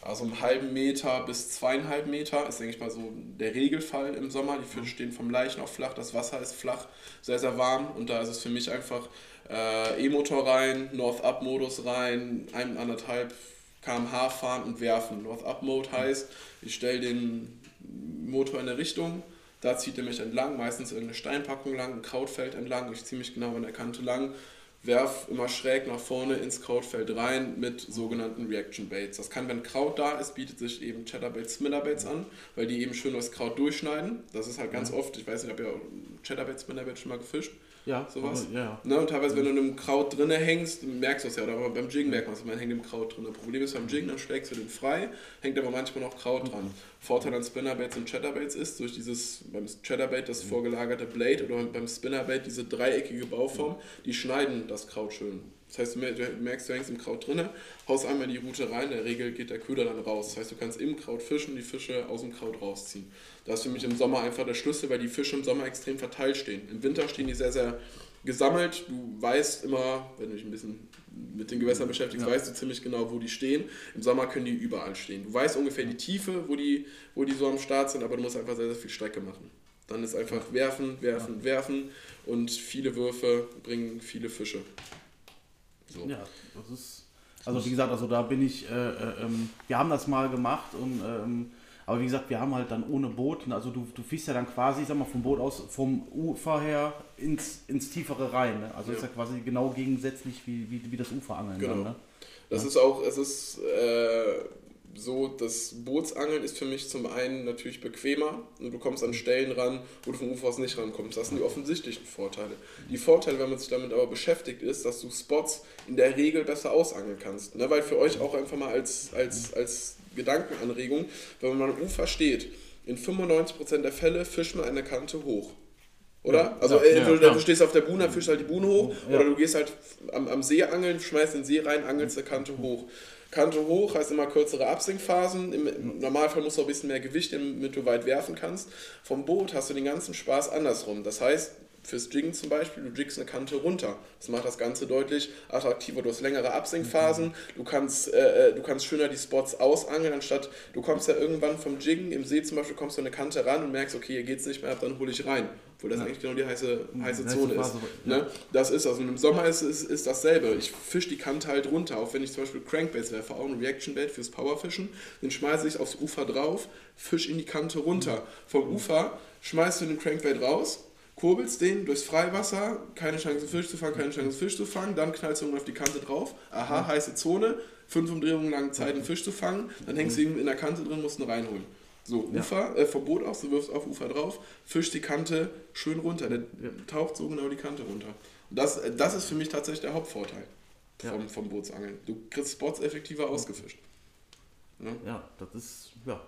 also einen halben Meter bis zweieinhalb Meter ist, denke ich mal, so der Regelfall im Sommer. Die Fische stehen vom Leichen auf flach, das Wasser ist flach, sehr, sehr warm und da ist es für mich einfach äh, E-Motor rein, North-Up-Modus rein, ein, anderthalb km/h fahren und werfen. North-Up-Mode heißt, ich stelle den Motor in eine Richtung, da zieht er mich entlang, meistens irgendeine Steinpackung lang, ein Krautfeld entlang, ich ziehe mich genau an der Kante lang werf immer schräg nach vorne ins Krautfeld rein mit sogenannten Reaction Baits. Das kann, wenn Kraut da ist, bietet sich eben Cheddar Baits, Spinner Baits an, weil die eben schön das Kraut durchschneiden. Das ist halt ganz ja. oft, ich weiß nicht, ob ihr Cheddar Baits, Spinner Baits schon mal gefischt? Ja, sowas. Aber, ja. Ne, und teilweise, wenn du in einem Kraut drinne hängst, merkst du es ja, oder aber beim Jiggen merkt man es, man hängt im Kraut drin. Das Problem ist beim Jiggen, dann schlägst du den frei, hängt aber manchmal noch Kraut dran. Vorteil an Spinnerbaits und Chatterbaits ist, durch dieses beim Chatterbait das vorgelagerte Blade oder beim Spinnerbait diese dreieckige Bauform, die schneiden das Kraut schön. Das heißt, du merkst, du hängst im Kraut drinne, haust einmal die Route rein, in der Regel geht der Köder dann raus. Das heißt, du kannst im Kraut fischen, die Fische aus dem Kraut rausziehen. Das ist für mich im Sommer einfach der Schlüssel, weil die Fische im Sommer extrem verteilt stehen. Im Winter stehen die sehr, sehr gesammelt. Du weißt immer, wenn du dich ein bisschen mit den Gewässern beschäftigst, ja. weißt du ziemlich genau, wo die stehen. Im Sommer können die überall stehen. Du weißt ungefähr die Tiefe, wo die, wo die so am Start sind, aber du musst einfach sehr, sehr viel Strecke machen. Dann ist einfach werfen, werfen, werfen und viele Würfe bringen viele Fische. So. Ja, das ist. Also wie gesagt, also da bin ich, äh, äh, ähm, wir haben das mal gemacht und ähm, aber wie gesagt, wir haben halt dann ohne Boot, also du, du fischst ja dann quasi, sag mal, vom Boot aus, vom Ufer her ins, ins Tiefere rein. Ne? Also ja. ist ja quasi genau gegensätzlich wie, wie, wie das Uferangeln. Genau. Dann, ne? Das ja. ist auch, es ist äh, so, das Bootsangeln ist für mich zum einen natürlich bequemer und du kommst an Stellen ran, wo du vom Ufer aus nicht rankommst. Das sind die offensichtlichen Vorteile. Die Vorteile, wenn man sich damit aber beschäftigt, ist, dass du Spots in der Regel besser ausangeln kannst. Ne? Weil für euch auch einfach mal als, als, als Gedankenanregung, wenn man am Ufer steht, in 95% der Fälle fischt man eine Kante hoch. Oder? Also ja, äh, du, ja, du, stehst auf der Buhne, fischst halt die Buhne hoch, oder du gehst halt am, am See angeln, schmeißt den See rein, angelst eine Kante hoch. Kante hoch heißt immer kürzere Absinkphasen. Im Normalfall musst du ein bisschen mehr Gewicht, damit du weit werfen kannst. Vom Boot hast du den ganzen Spaß andersrum. Das heißt, fürs Jiggen zum Beispiel, du jiggst eine Kante runter. Das macht das Ganze deutlich attraktiver. Du hast längere Absinkphasen, du kannst, äh, äh, du kannst schöner die Spots ausangeln, anstatt du kommst ja irgendwann vom Jiggen im See zum Beispiel, kommst du eine Kante ran und merkst, okay, hier geht es nicht mehr, dann hole ich rein. Obwohl das ja. eigentlich genau die heiße, heiße Zone ist. Ja. Ne? Das ist also im Sommer ist, ist, ist dasselbe. Ich fische die Kante halt runter, auch wenn ich zum Beispiel Crankbaits werfe, auch ein Reaction Bait fürs Powerfischen, den schmeiße ich aufs Ufer drauf, fisch in die Kante runter. Vom Ufer schmeißt du den Crankbait raus, kurbelst den durchs Freiwasser, keine Chance Fisch zu fangen, keine Chance Fisch zu fangen, dann knallst du irgendwann auf die Kante drauf, aha, heiße Zone, fünf Umdrehungen lang Zeit einen Fisch zu fangen, dann hängst du ihn in der Kante drin, musst ihn reinholen. So, Ufer, äh, vom Boot aus, du wirfst auf Ufer drauf, fischst die Kante schön runter. Der taucht so genau die Kante runter. Und das, äh, das ist für mich tatsächlich der Hauptvorteil vom, vom Bootsangeln. Du kriegst Spots effektiver ausgefischt. Ja, das ist, ja.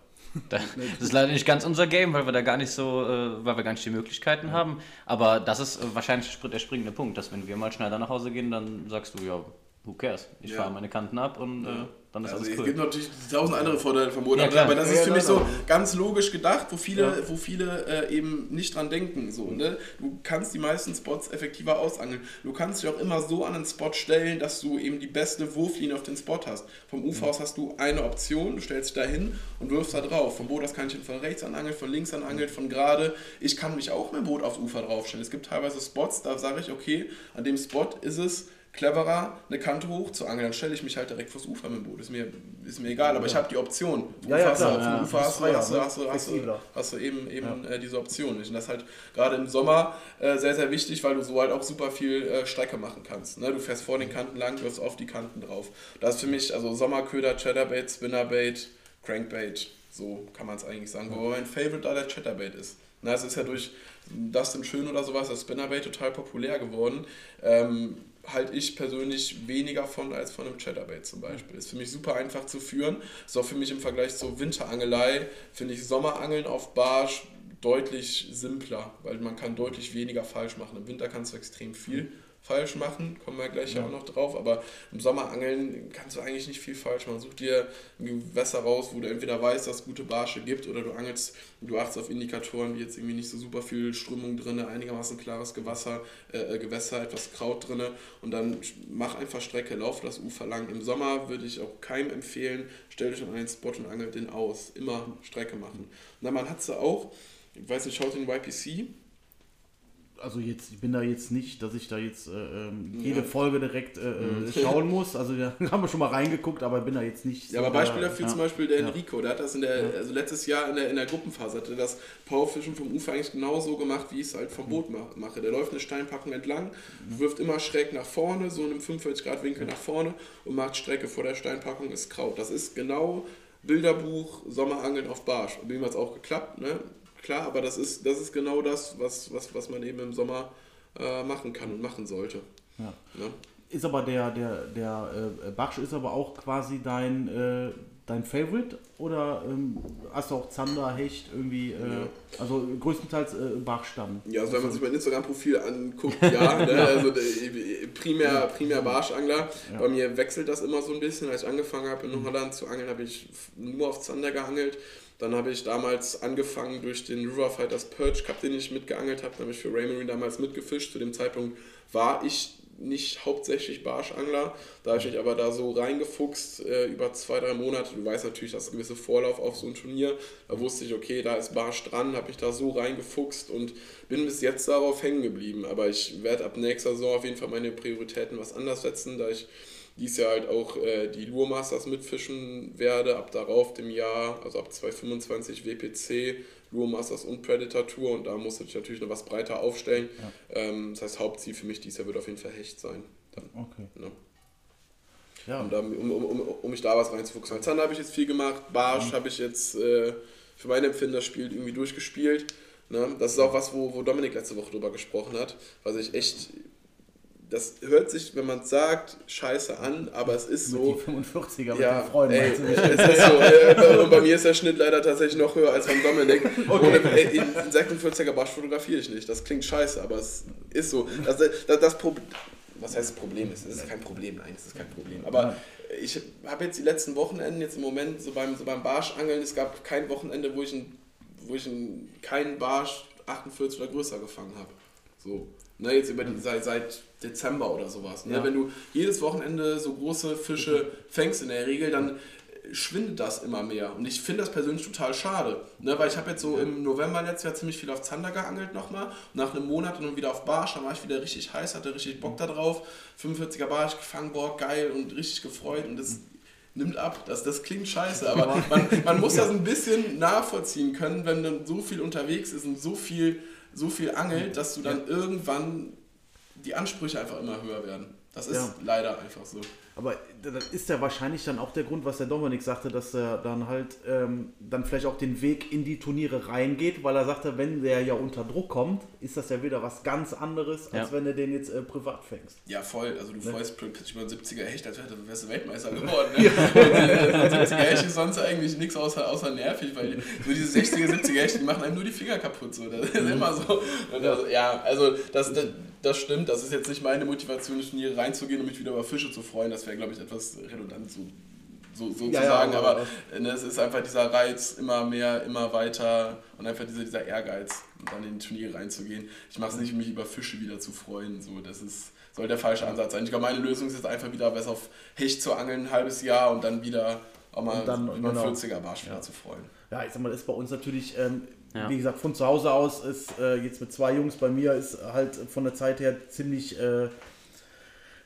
Das ist leider nicht ganz unser Game, weil wir da gar nicht so, äh, weil wir gar nicht die Möglichkeiten haben. Aber das ist äh, wahrscheinlich der springende Punkt, dass wenn wir mal schneller nach Hause gehen, dann sagst du, ja, who cares? Ich Ja. fahre meine Kanten ab und äh, dann ist Also alles es cool. gibt natürlich tausend andere Vorteile vom Boot, Ja, aber das Ja, ist ja, für mich nein, so ganz logisch gedacht, wo viele, wo viele äh, eben nicht dran denken. So, ne? Du kannst die meisten Spots effektiver ausangeln. Du kannst dich auch immer so an einen Spot stellen, dass du eben die beste Wurflinie auf den Spot hast. Vom Ufer aus hast du eine Option, du stellst dich da hin und wirfst da drauf. Vom Boot aus kann ich ihn von rechts anangeln, von links anangeln, von gerade. Ich kann mich auch mit dem Boot aufs Ufer draufstellen. Es gibt teilweise Spots, da sage ich, okay, an dem Spot ist es cleverer, eine Kante hoch zu angeln, dann stelle ich mich halt direkt vors Ufer mit dem Boot. Ist mir, ist mir egal, aber ich habe die Option. Vom Ja, ja, Ufer hast klar, ja. Ufer hast du, Freier, hast du, ne? hast du, hast du, Flexibler. hast du eben, eben äh, diese Option nicht. Und das ist halt gerade im Sommer äh, sehr, sehr wichtig, weil du so halt auch super viel äh, Strecke machen kannst. Ne? Du fährst vor den Kanten lang, wirfst auf die Kanten drauf. Das ist für mich, also Sommerköder, Chatterbait, Spinnerbait, Crankbait, so kann man es eigentlich sagen. Wobei mein Favorite da der Chatterbait ist. Na, es ist ja durch Dustin Schön oder sowas, das Spinnerbait total populär geworden. Ähm, halte ich persönlich weniger von als von einem Chatterbait zum Beispiel. Ist für mich super einfach zu führen. Ist auch für mich im Vergleich zur Winterangelei, finde ich Sommerangeln auf Barsch deutlich simpler, weil man kann deutlich weniger falsch machen. Im Winter kannst du extrem viel falsch machen, kommen wir gleich ja. auch noch drauf, aber im Sommerangeln kannst du eigentlich nicht viel falsch machen. Such dir ein Gewässer raus, wo du entweder weißt, dass es gute Barsche gibt oder du angelst, du achtest auf Indikatoren, wie jetzt irgendwie nicht so super viel Strömung drin, einigermaßen klares Gewässer, äh, Gewässer, etwas Kraut drin und dann mach einfach Strecke, lauf das Ufer lang. Im Sommer würde ich auch keinem empfehlen, stell dich an einen Spot und angelt den aus. Immer Strecke machen. Na, man hat sie auch, ich weiß nicht, schaut den YPC, Also jetzt, ich bin da jetzt nicht, dass ich da jetzt äh, ähm, Ja. jede Folge direkt äh, äh, *laughs* schauen muss. Also da *laughs* haben wir schon mal reingeguckt, aber bin da jetzt nicht. Ja, aber so Beispiel der- dafür ja. zum Beispiel der Ja. Enrico, der hat das in der, also letztes Jahr in der, in der Gruppenphase, hatte das Powerfischen vom Ufer eigentlich genauso gemacht, wie ich es halt vom Boot ma- mache. Der läuft eine Steinpackung entlang, wirft immer schräg nach vorne, so in einem 45 Grad Winkel nach vorne und macht Strecke vor der Steinpackung, ist Kraut. Das ist genau Bilderbuch Sommerangeln auf Barsch. Bei ihm hat es auch geklappt, ne? Klar, aber das ist, das ist genau das, was, was, was man eben im Sommer äh, machen kann und machen sollte. Ja. Ne? Ist aber der, der, der äh, Bachsch ist aber auch quasi dein, äh, dein Favorite oder ähm, hast du auch Zander, Hecht irgendwie, äh, also größtenteils äh, dann? Ja, also wenn man sich mein Instagram-Profil anguckt, ja, *laughs* ne, also äh, primär, primär Barschangler. Bei mir wechselt das immer so ein bisschen. Als ich angefangen habe in Holland zu angeln, habe ich nur auf Zander geangelt. Dann habe ich damals angefangen durch den River Fighters Perch Cup, den ich mitgeangelt habe. Da habe ich für Raymarine damals mitgefischt. Zu dem Zeitpunkt war ich nicht hauptsächlich Barschangler. Da habe ich mich aber da so reingefuchst äh, über zwei, drei Monate. Du weißt natürlich, dass ein gewisser Vorlauf auf so ein Turnier. Da wusste ich, okay, da ist Barsch dran, habe mich da so reingefuchst und bin bis jetzt darauf hängen geblieben. Aber ich werde ab nächster Saison auf jeden Fall meine Prioritäten was anders setzen, da ich dies Jahr halt auch äh, die Lure Masters mitfischen werde. Ab darauf dem Jahr, also ab 2025 WPC, Lure Masters und Predator Tour und da muss ich natürlich noch was breiter aufstellen. Ähm, das heißt, Hauptziel für mich dieses Jahr wird auf jeden Fall Hecht sein. Dann, Okay. ne? Ja, um, da, um, um, um, um mich da was reinzufuchsen. Als Zander habe ich jetzt viel gemacht, Barsch habe ich jetzt äh, für meine Empfinden das Spiel irgendwie durchgespielt. Ne? Das ist auch was, wo, wo Dominik letzte Woche drüber gesprochen hat, was ich echt, das hört sich, wenn man es sagt, scheiße an, aber es ist mit so. die 45er mit Ja, den Freunden. ey, es ist so. Äh, und bei mir ist der Schnitt leider tatsächlich noch höher als beim Dominik. *laughs* Ohne, ey, in 46er Barsch fotografiere ich nicht. Das klingt scheiße, aber es ist so. Das, das, das Problem. Was heißt Problem? Es ist kein Problem, nein, es ist kein Problem. Aber ich habe jetzt die letzten Wochenenden, jetzt im Moment, so beim, so beim Barschangeln, es gab kein Wochenende, wo ich, ein, wo ich ein, keinen Barsch 48 oder größer gefangen habe. So. Ne, jetzt über die, seit, seit Dezember oder sowas. Ne? Ja. Wenn du jedes Wochenende so große Fische fängst in der Regel, dann schwindet das immer mehr. Und ich finde das persönlich total schade. Ne? Weil ich habe jetzt so im November letztes Jahr ziemlich viel auf Zander geangelt nochmal. Und nach einem Monat dann wieder auf Barsch, dann war ich wieder richtig heiß, hatte richtig Bock da drauf. 45er Barsch gefangen, boah, geil und richtig gefreut. Und das nimmt ab. Das, das klingt scheiße, aber man, man muss *laughs* das ein bisschen nachvollziehen können, wenn dann so viel unterwegs ist und so viel, so viel angelt, dass du dann irgendwann die Ansprüche einfach immer höher werden. Das ist ja. leider einfach so. Aber das ist ja wahrscheinlich dann auch der Grund, was der Dominik sagte, dass er dann halt ähm, dann vielleicht auch den Weg in die Turniere reingeht, weil er sagte, wenn der ja unter Druck kommt, ist das ja wieder was ganz anderes, als ja. wenn du den jetzt äh, privat fängst. Ja, voll. Also du ne? freust plötzlich über einen 70er Hecht, als wärst du Weltmeister *laughs* geworden. Ne? ja. 70er Hecht ist sonst eigentlich nichts außer, außer nervig, weil so diese 60er, 70er Hechte, die machen einem nur die Finger kaputt. So. Das ist immer so. Also, ja, also das, das, das stimmt. Das ist jetzt nicht meine Motivation, in Turniere reinzugehen und mich wieder über Fische zu freuen. Das wäre, glaube ich, etwas redundant so, so, so ja, zu sagen, ja, aber, aber ne, es ist einfach dieser Reiz, immer mehr, immer weiter und einfach dieser, dieser Ehrgeiz, dann in die Turniere reinzugehen. Ich mache es nicht, um mich über Fische wieder zu freuen. So, das ist, soll der falsche Ansatz sein. Ich glaube, meine Lösung ist jetzt einfach wieder besser auf Hecht zu angeln, ein halbes Jahr und dann wieder auch mal dann, über genau. 40er Barsch wieder zu freuen. Ja, ich sag mal, ist bei uns natürlich, ähm, ja. wie gesagt, von zu Hause aus ist äh, jetzt mit zwei Jungs bei mir ist halt von der Zeit her ziemlich äh,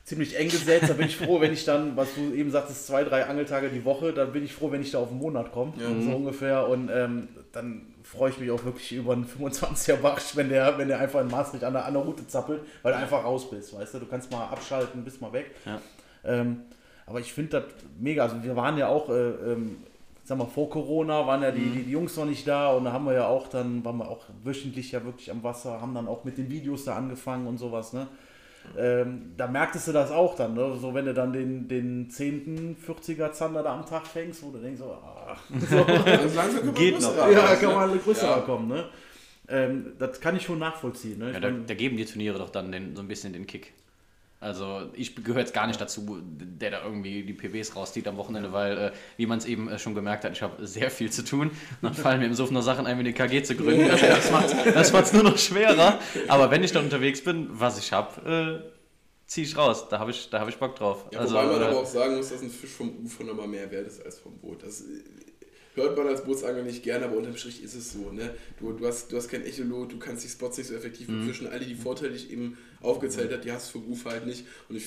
ziemlich eng gesetzt. Da bin ich froh, wenn ich dann, was du eben sagtest, zwei, drei Angeltage die Woche, dann bin ich froh, wenn ich da auf einen Monat komme, ja. so mhm. ungefähr. Und ähm, dann freue ich mich auch wirklich über einen 25er Barsch, wenn der, wenn der einfach in Maastricht an der, an der Route zappelt, weil du einfach raus bist, weißt du. Du kannst mal abschalten, bist mal weg. Ja. Ähm, aber ich finde das mega. Also wir waren ja auch, äh, ähm, sag mal, vor Corona waren ja die, mhm. die, Jungs noch nicht da und da haben wir ja auch dann, waren wir auch wöchentlich ja wirklich am Wasser, haben dann auch mit den Videos da angefangen und sowas, ne? Ähm, da merktest du das auch dann, ne? so wenn du dann den, den 10., 40er Zander da am Tag fängst, wo du denkst, so, ach, *laughs* so. langsam geht noch. Ja, kann mal größer ja. kommen. Ne? Ähm, das kann ich schon nachvollziehen. Ne? Ja, da, da, geben die Turniere doch dann den, so ein bisschen den Kick. Also ich gehöre jetzt gar nicht dazu, der da irgendwie die PBs rauszieht am Wochenende, weil, äh, wie man es eben äh, schon gemerkt hat, ich habe sehr viel zu tun. dann fallen mir im Suff noch Sachen ein, wie eine KG zu gründen. Also das macht es nur noch schwerer. Aber wenn ich dann unterwegs bin, was ich habe, äh, ziehe ich raus. Da habe ich, hab ich Bock drauf. Ja, also, wobei man äh, aber auch sagen muss, dass ein Fisch vom Ufer nochmal mehr wert ist als vom Boot. Das hört man als Bootsangler nicht gerne, aber unterm Strich ist es so. Ne? Du, du, hast, du hast kein Echolot, du kannst die Spots nicht so effektiv mhm. befischen. Alle die Vorteile, die ich eben aufgezählt habe, die hast du vom Ufer halt nicht. Und ich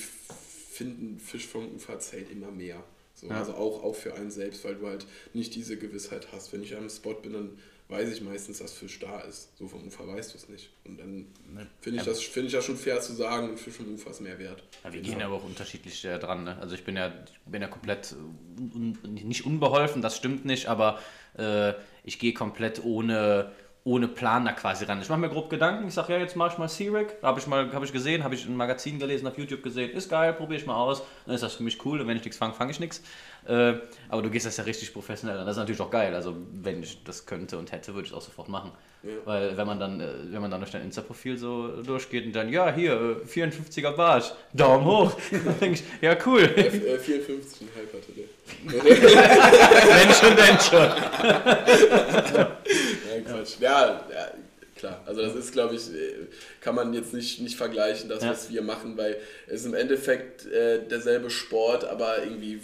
finde, ein Fisch vom Ufer zählt immer mehr. So, ja. Also auch, auch für einen selbst, weil du halt nicht diese Gewissheit hast. Wenn ich am Spot bin, dann weiß ich meistens, dass Fisch da ist. So vom Ufer weißt du es nicht. Und dann finde ich, das, find ich das schon fair zu sagen, Fisch vom Ufer ist mehr wert. Ja, wir gehen aber auch unterschiedlich äh, dran. Ne? Also ich bin ja, ich bin ja komplett un, nicht unbeholfen, das stimmt nicht, aber äh, ich gehe komplett ohne ohne Plan da quasi ran. Ich mache mir grob Gedanken, ich sage, ja, jetzt mache ich mal Sea-Rig, habe ich, hab ich gesehen, habe ich ein Magazin gelesen, auf YouTube gesehen, ist geil, probiere ich mal aus, dann ist das für mich cool und wenn ich nichts fange, fange ich nichts. Äh, aber du gehst das ja richtig professionell an, das ist natürlich auch geil, also wenn ich das könnte und hätte, würde ich es auch sofort machen. Ja. Weil wenn man dann, äh, wenn man dann durch dein Insta-Profil so durchgeht und dann, ja, hier, 54er Barsch, Daumen hoch, *laughs* dann denke ich, ja, cool. F, äh, 54 hatte der. wenn schon, denn schon. Nein, Quatsch. Ja, ja, klar. Also das ist, glaube ich, äh, kann man jetzt nicht, nicht vergleichen, das, ja. was wir machen, weil es ist im Endeffekt äh, derselbe Sport, aber irgendwie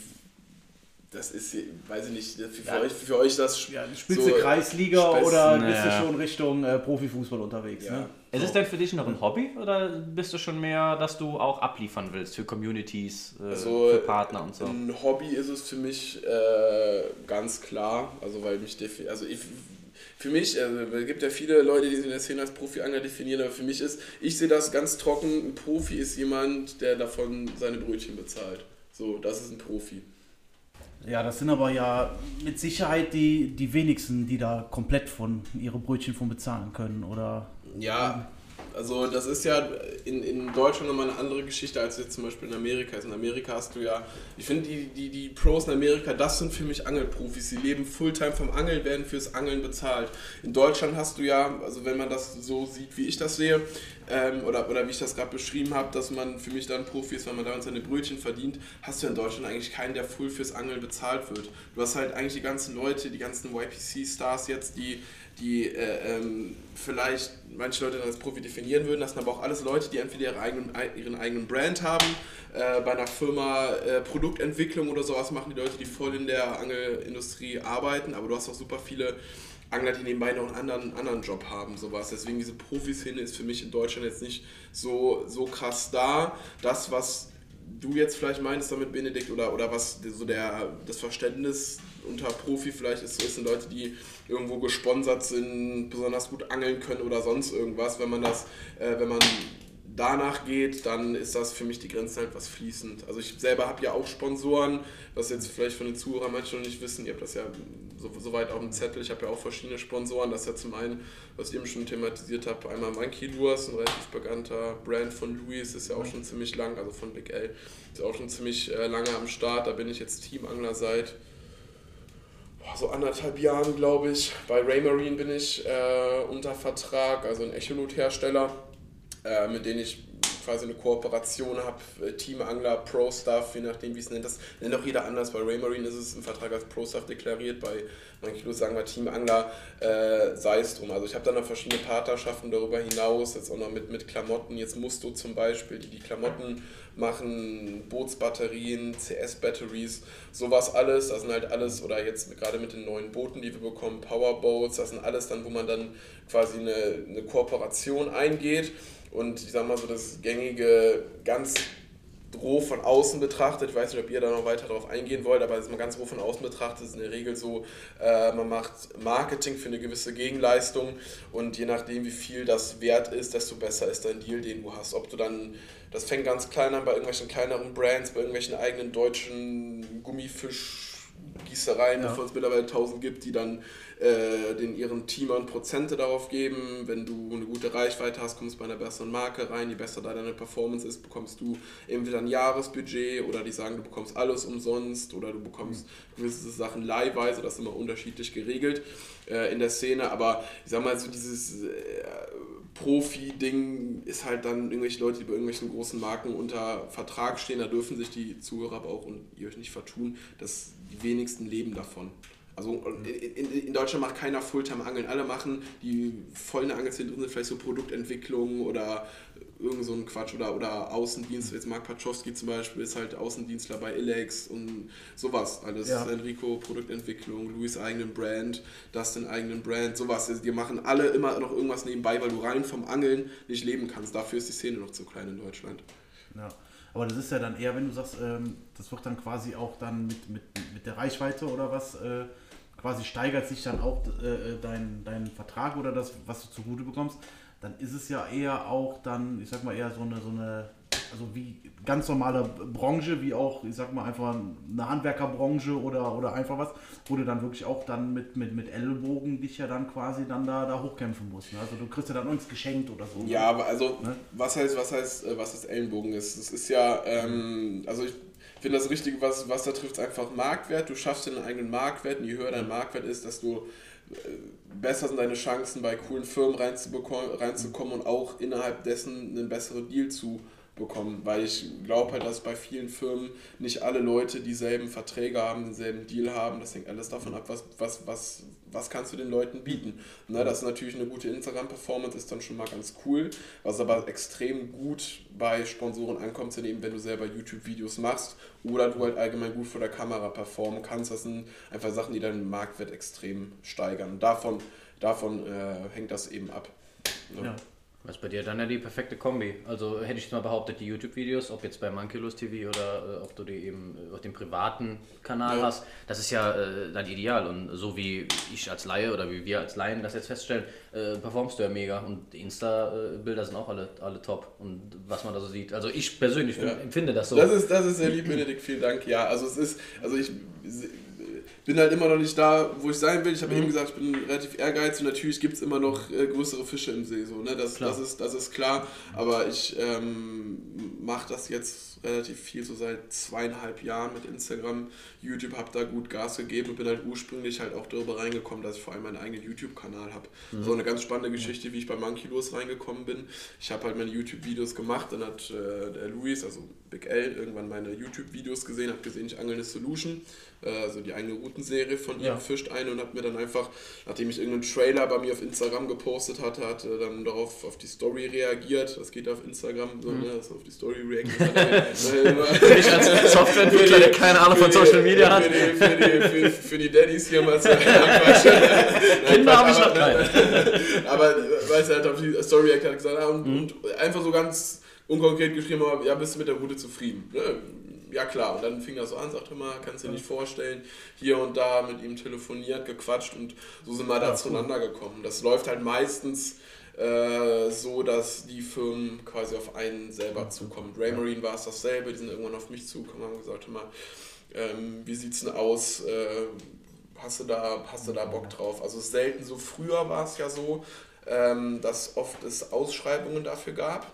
das ist, weiß ich nicht, für, ja. euch, für euch das. Ja, Spitze so Kreisliga Spitz, oder bist ja. du schon Richtung äh, Profifußball unterwegs? Ja. Ne? Ist es denn für dich noch ein Hobby oder bist du schon mehr, dass du auch abliefern willst für Communities, äh, also, für Partner und so? Ein Hobby ist es für mich äh, ganz klar, also weil mich also ich, für mich, also, es gibt ja viele Leute, die sich in der Szene als Profi-Angler definieren, aber für mich ist, ich sehe das ganz trocken, ein Profi ist jemand, der davon seine Brötchen bezahlt. So, das ist ein Profi. Ja, das sind aber ja mit Sicherheit die, die wenigsten, die da komplett von ihre Brötchen von bezahlen können, oder? Ja, also das ist ja in, in Deutschland nochmal eine andere Geschichte als jetzt zum Beispiel in Amerika. Also in Amerika hast du ja, ich finde die, die, die Pros in Amerika, das sind für mich Angelprofis. Sie leben Fulltime vom Angeln, werden fürs Angeln bezahlt. In Deutschland hast du ja, also wenn man das so sieht, wie ich das sehe, ähm, oder, oder wie ich das gerade beschrieben habe, dass man für mich dann Profi ist, weil man damit seine Brötchen verdient, hast du in Deutschland eigentlich keinen, der full fürs Angeln bezahlt wird. Du hast halt eigentlich die ganzen Leute, die ganzen YPC-Stars jetzt, die, die äh, ähm, vielleicht manche Leute dann als Profi definieren würden. Das sind aber auch alles Leute, die entweder ihre eigenen, ihren eigenen Brand haben, äh, bei einer Firma äh, Produktentwicklung oder sowas machen die Leute, die voll in der Angelindustrie arbeiten, aber du hast auch super viele Angler, die nebenbei noch einen anderen, anderen Job haben, sowas. Deswegen diese Profiszene ist für mich in Deutschland jetzt nicht so, so krass da. Das, was du jetzt vielleicht meinst damit, Benedikt, oder, oder was so der, das Verständnis unter Profi vielleicht ist, so sind Leute, die irgendwo gesponsert sind, besonders gut angeln können oder sonst irgendwas, wenn man das, äh, wenn man danach geht, dann ist das für mich die Grenze halt was fließend. Also ich selber habe ja auch Sponsoren, was jetzt vielleicht von den Zuhörern manche noch nicht wissen, ihr habt das ja so, soweit auf dem Zettel, ich habe ja auch verschiedene Sponsoren, das ist ja zum einen, was ihr eben schon thematisiert habt, einmal Monkey Lures, ein relativ bekannter Brand von Louis, ist ja auch schon ziemlich lang, also von Big L, ist auch schon ziemlich äh, lange am Start, da bin ich jetzt Teamangler seit so anderthalb Jahren, glaube ich. Bei Raymarine bin ich äh, unter Vertrag, also ein Echolot-Hersteller, äh, mit denen ich quasi eine Kooperation habe, äh, Teamangler, Pro-Stuff, je nachdem wie es nennt. Das nennt auch jeder anders. Bei Raymarine ist es im Vertrag als Pro-Stuff deklariert, bei manchen sagen wir Teamangler, äh, sei es drum. Also ich habe dann noch verschiedene Partnerschaften darüber hinaus, jetzt auch noch mit, mit Klamotten, jetzt Musto zum Beispiel, die die Klamotten machen, Bootsbatterien, CS-Batteries, sowas alles. Das sind halt alles, oder jetzt gerade mit den neuen Booten, die wir bekommen, Powerboats, das sind alles dann, wo man dann quasi eine, eine Kooperation eingeht. Und ich sag mal so, das gängige, ganz roh von außen betrachtet, ich weiß nicht, ob ihr da noch weiter darauf eingehen wollt, aber mal ganz roh von außen betrachtet ist in der Regel so, äh, man macht Marketing für eine gewisse Gegenleistung und je nachdem, wie viel das wert ist, desto besser ist dein Deal, den du hast. Ob du dann, das fängt ganz klein an bei irgendwelchen kleineren Brands, bei irgendwelchen eigenen deutschen Gummifischgießereien, ja. wovon es mittlerweile 1000 gibt, die dann äh, den ihren Teamern Prozente darauf geben. Wenn du eine gute Reichweite hast, kommst du bei einer besseren Marke rein. Je besser da deine Performance ist, bekommst du entweder ein Jahresbudget oder die sagen, du bekommst alles umsonst oder du bekommst gewisse Sachen leihweise. Das ist immer unterschiedlich geregelt äh, in der Szene. Aber ich sag mal, so dieses äh, Profi-Ding ist halt dann irgendwelche Leute, die bei irgendwelchen großen Marken unter Vertrag stehen. Da dürfen sich die Zuhörer aber auch und ihr euch nicht vertun, dass die wenigsten leben davon. Also in, in, Deutschland macht keiner Fulltime Angeln. Alle machen, die voll in der Angelszene drin sind, vielleicht so Produktentwicklung oder irgend so ein Quatsch oder, oder Außendienst. Jetzt Mark Pachowski zum Beispiel ist halt Außendienstler bei Ilex und sowas. Alles ja. Enrico Produktentwicklung, Louis eigenen Brand, Dustin eigenen Brand, sowas. Also die machen alle immer noch irgendwas nebenbei, weil du rein vom Angeln nicht leben kannst. Dafür ist die Szene noch zu klein in Deutschland. Ja. Aber das ist ja dann eher, wenn du sagst, ähm, das wird dann quasi auch dann mit, mit, mit der Reichweite oder was äh, quasi steigert sich dann auch äh, äh, dein, dein Vertrag oder das, was du zugute bekommst, dann ist es ja eher auch dann, ich sag mal, eher so eine, so eine, also wie ganz normale Branche, wie auch, ich sag mal, einfach eine Handwerkerbranche oder, oder einfach was, wo du dann wirklich auch dann mit, mit, mit Ellbogen dich ja dann quasi dann da, da hochkämpfen musst. Ne? Also du kriegst ja dann uns geschenkt oder so. Ja, aber also, ne? was heißt, was heißt, äh, was das Ellenbogen ist? Es ist ja, ähm, also ich finde das Richtige, was, was da trifft, ist einfach Marktwert. Du schaffst deinen eigenen Marktwert und je höher dein Marktwert ist, desto äh, besser sind deine Chancen, bei coolen Firmen reinzukommen und auch innerhalb dessen einen besseren Deal zu bekommen, weil ich glaube halt, dass bei vielen Firmen nicht alle Leute dieselben Verträge haben, denselben Deal haben. Das hängt alles davon ab, was, was, was, was kannst du den Leuten bieten. Ne, das ist natürlich eine gute Instagram-Performance, ist dann schon mal ganz cool. Was aber extrem gut bei Sponsoren ankommt, sind eben, wenn du selber YouTube-Videos machst oder du halt allgemein gut vor der Kamera performen kannst. Das sind einfach Sachen, die deinen Marktwert extrem steigern. Davon, davon äh, hängt das eben ab. Ne? Ja. Was bei dir dann ja die perfekte Kombi. Also hätte ich mal behauptet, die YouTube-Videos, ob jetzt bei Monkeylos TV oder äh, ob du die eben auf dem privaten Kanal ja. hast, das ist ja äh, dann ideal. Und so wie ich als Laie oder wie wir als Laien das jetzt feststellen, äh, performst du ja mega. Und die Insta-Bilder sind auch alle, alle top. Und was man da so sieht. Also ich persönlich ja. empfinde das so. Das ist, das ist sehr lieb, Benedikt, vielen Dank. Ja, also es ist, also ich bin halt immer noch nicht da, wo ich sein will. Ich habe mhm. eben gesagt, ich bin relativ ehrgeizig und natürlich gibt es immer noch äh, größere Fische im See. So, ne? das, das, ist, das ist klar. Aber ich ähm, mache das jetzt relativ viel, so seit zweieinhalb Jahren mit Instagram. YouTube habe da gut Gas gegeben und bin halt ursprünglich halt auch darüber reingekommen, dass ich vor allem meinen eigenen YouTube-Kanal habe. Mhm. So eine ganz spannende Geschichte, wie ich bei Monkey Los reingekommen bin. Ich habe halt meine YouTube-Videos gemacht, dann hat äh, der Luis, also Big L, irgendwann meine YouTube-Videos gesehen, hat gesehen, ich angel eine Solution also die eigene Routenserie von ihr, ja. fischt ein und hat mir dann einfach, nachdem ich irgendeinen Trailer bei mir auf Instagram gepostet hatte, hat er dann darauf auf die Story reagiert. Das geht auf Instagram, so, mhm. ne, dass auf die Story reagiert *laughs* ich als Softwareentwickler, der keine Ahnung von Social Media hat. Für die, für die, für, für die Daddys hier mal so. *laughs* Kinder habe ich noch keine. *laughs* aber weil er halt auf die Story reagiert hat gesagt, ah, und, mhm. und einfach so ganz unkonkret geschrieben, ja, bist du mit der Route zufrieden? Ne? Ja klar, und dann fing das so an, sagte mal, kannst du dir nicht vorstellen, hier und da mit ihm telefoniert, gequatscht und so sind wir da ja, zueinander cool. gekommen. Das läuft halt meistens äh, so, dass die Firmen quasi auf einen selber zukommen. Raymarine war es dasselbe, die sind irgendwann auf mich zugekommen und haben gesagt, mal, ähm, wie sieht's denn aus? Äh, hast, du da, hast du da Bock drauf? Also selten so früher war es ja so, ähm, dass oft es Ausschreibungen dafür gab.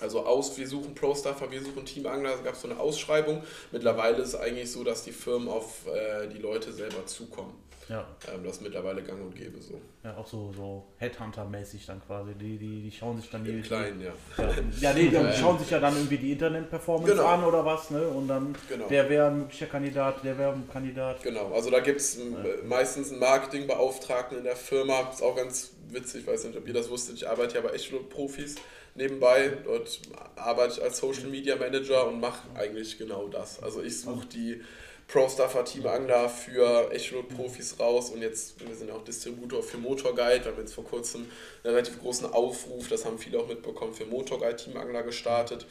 Also aus, wir suchen Pro-Staffer, wir suchen Teamangler, es gab so eine Ausschreibung. Mittlerweile ist es eigentlich so, dass die Firmen auf äh, die Leute selber zukommen. Ja. Ähm, das ist mittlerweile gang und gäbe so. Ja, auch so, so Headhunter-mäßig dann quasi. Die, die, die schauen sich dann die. Kleinen, ja. Ja, ja die, die schauen sich ja dann irgendwie die Internet-Performance genau. an oder was, ne? Und dann genau. der wäre ein möglicher Kandidat, der wäre ein Kandidat. Genau, also da gibt es ja. meistens einen Marketingbeauftragten in der Firma. Ist auch ganz witzig, ich weiß nicht, ob ihr das wusstet. Ich arbeite ja bei Echolot-Profis nebenbei. Dort arbeite ich als Social Media Manager und mache eigentlich genau das. Also ich suche die Pro-Staffer Team Angler für Echolot-Profis raus und jetzt, wir sind auch Distributor für Motorguide, wir haben jetzt vor kurzem einen relativ großen Aufruf, das haben viele auch mitbekommen, für Motorguide Team Angler gestartet.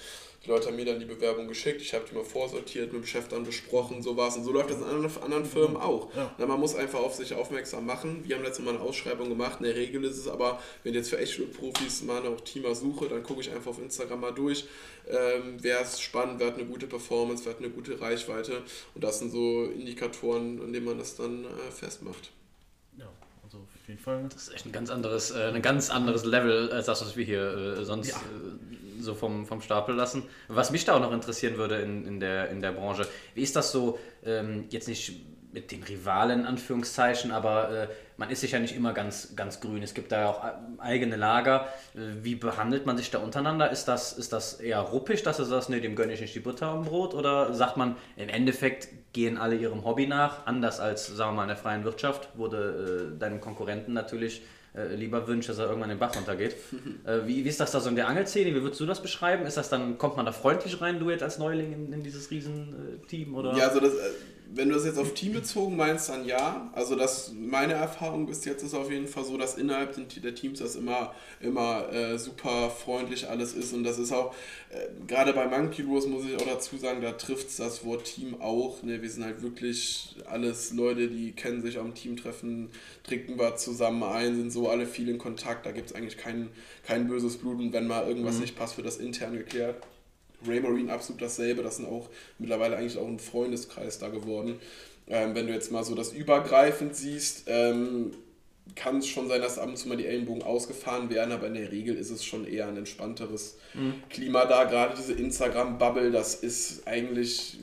Die Leute haben mir dann die Bewerbung geschickt, ich habe die mal vorsortiert, mit dem Chef dann besprochen, so war es. Und so läuft das in anderen, Firmen auch. Ja. Na, man muss einfach auf sich aufmerksam machen. Wir haben letztes Mal eine Ausschreibung gemacht. In der Regel ist es aber, wenn ich jetzt für Echolot-Profis mal noch Teamer suche, dann gucke ich einfach auf Instagram mal durch, ähm, wer ist spannend, wer hat eine gute Performance, wer hat eine gute Reichweite. Und das sind so Indikatoren, an denen man das dann äh, festmacht. Ja, also auf jeden Fall. Das ist echt ein ganz anderes, äh, ein ganz anderes Level als das, was wir hier äh, sonst ja. So vom, vom Stapel lassen. Was mich da auch noch interessieren würde in, in, der, in der Branche, wie ist das so, ähm, jetzt nicht mit den Rivalen, Anführungszeichen, aber äh, man ist sich ja nicht immer ganz, ganz grün. Es gibt da ja auch äh, eigene Lager. Äh, wie behandelt man sich da untereinander? Ist das, ist das eher ruppig, dass du sagst, nee, dem gönne ich nicht die Butter am Brot? Oder sagt man, im Endeffekt gehen alle ihrem Hobby nach, anders als, sagen wir mal, in der freien Wirtschaft, wo du äh, deinem Konkurrenten natürlich äh, lieber wünscht, dass er irgendwann den Bach runtergeht. *laughs* äh, wie, wie ist das da so in der Angelszene? Wie würdest du das beschreiben? Ist das dann, kommt man da freundlich rein, du jetzt als Neuling in, in dieses Riesenteam? Oder? Ja, also das, äh, wenn du das jetzt auf Team bezogen meinst, dann ja. Also das, meine Erfahrung bis jetzt ist auf jeden Fall so, dass innerhalb der Teams das immer, immer äh, super freundlich alles ist. Und das ist auch, äh, gerade bei Monkey Wars muss ich auch dazu sagen, da trifft es das Wort Team auch. Ne? Wir sind halt wirklich alles Leute, die kennen sich am Teamtreffen, trinken wir zusammen ein, sind so alle viel in Kontakt. Da gibt es eigentlich kein, kein böses Blut. Und wenn mal irgendwas mhm. nicht passt, wird das intern geklärt. Raymarine absolut dasselbe. Das sind auch mittlerweile eigentlich auch ein Freundeskreis da geworden. Ähm, wenn du jetzt mal so das übergreifend siehst, ähm, kann es schon sein, dass ab und zu mal die Ellenbogen ausgefahren werden, aber in der Regel ist es schon eher ein entspannteres mhm. Klima da. Gerade diese Instagram-Bubble, das ist eigentlich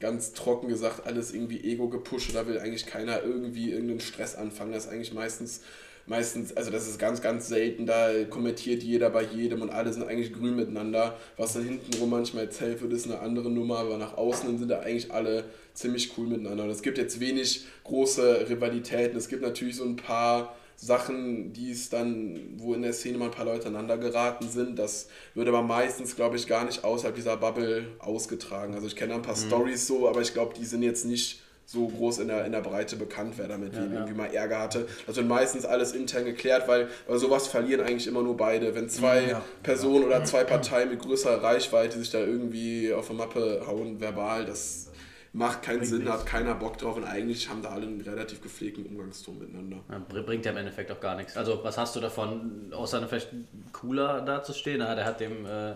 ganz trocken gesagt alles irgendwie ego gepusht. Da will eigentlich keiner irgendwie irgendeinen Stress anfangen. Das ist eigentlich meistens meistens, also das ist ganz, ganz selten, da kommentiert jeder bei jedem und alle sind eigentlich grün miteinander. Was dann hintenrum manchmal erzählt wird, ist eine andere Nummer, aber nach außen sind da eigentlich alle ziemlich cool miteinander. Und es gibt jetzt wenig große Rivalitäten. Es gibt natürlich so ein paar Sachen, die es dann, wo in der Szene mal ein paar Leute aneinander geraten sind. Das wird aber meistens, glaube ich, gar nicht außerhalb dieser Bubble ausgetragen. Also ich kenne ein paar mhm. Stories so, aber ich glaube, die sind jetzt nicht so groß in der, in der Breite bekannt, wer damit ja, irgendwie ja. mal Ärger hatte. Das wird meistens alles intern geklärt, weil, weil sowas verlieren eigentlich immer nur beide. Wenn zwei ja, Personen oder zwei Parteien mit größerer Reichweite sich da irgendwie auf der Mappe hauen, verbal, das macht keinen bringt Sinn, nichts. hat keiner Bock drauf und eigentlich haben da alle einen relativ gepflegten Umgangston miteinander. bringt ja im Endeffekt auch gar nichts. Also was hast du davon, außer vielleicht cooler dazustehen? der hat dem äh, äh,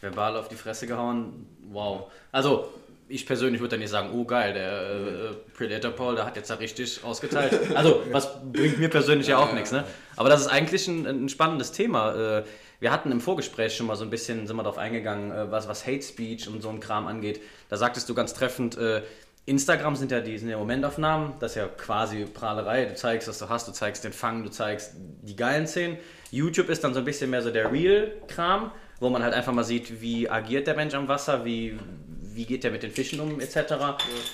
verbal auf die Fresse gehauen. Wow. Also ich persönlich würde dann nicht sagen, oh geil, der äh, Predator Paul, der hat jetzt da richtig ausgeteilt. Also, was bringt mir persönlich ja auch nichts, ne? Aber das ist eigentlich ein, ein spannendes Thema. Äh, wir hatten im Vorgespräch schon mal so ein bisschen, sind wir darauf eingegangen, äh, was, was Hate Speech und so ein Kram angeht. Da sagtest du ganz treffend, äh, Instagram sind ja die sind ja Momentaufnahmen, das ist ja quasi Prahlerei. Du zeigst, was du hast, du zeigst den Fang, du zeigst die geilen Szenen. YouTube ist dann so ein bisschen mehr so der Real-Kram, wo man halt einfach mal sieht, wie agiert der Mensch am Wasser, wie, wie geht der mit den Fischen um, etc.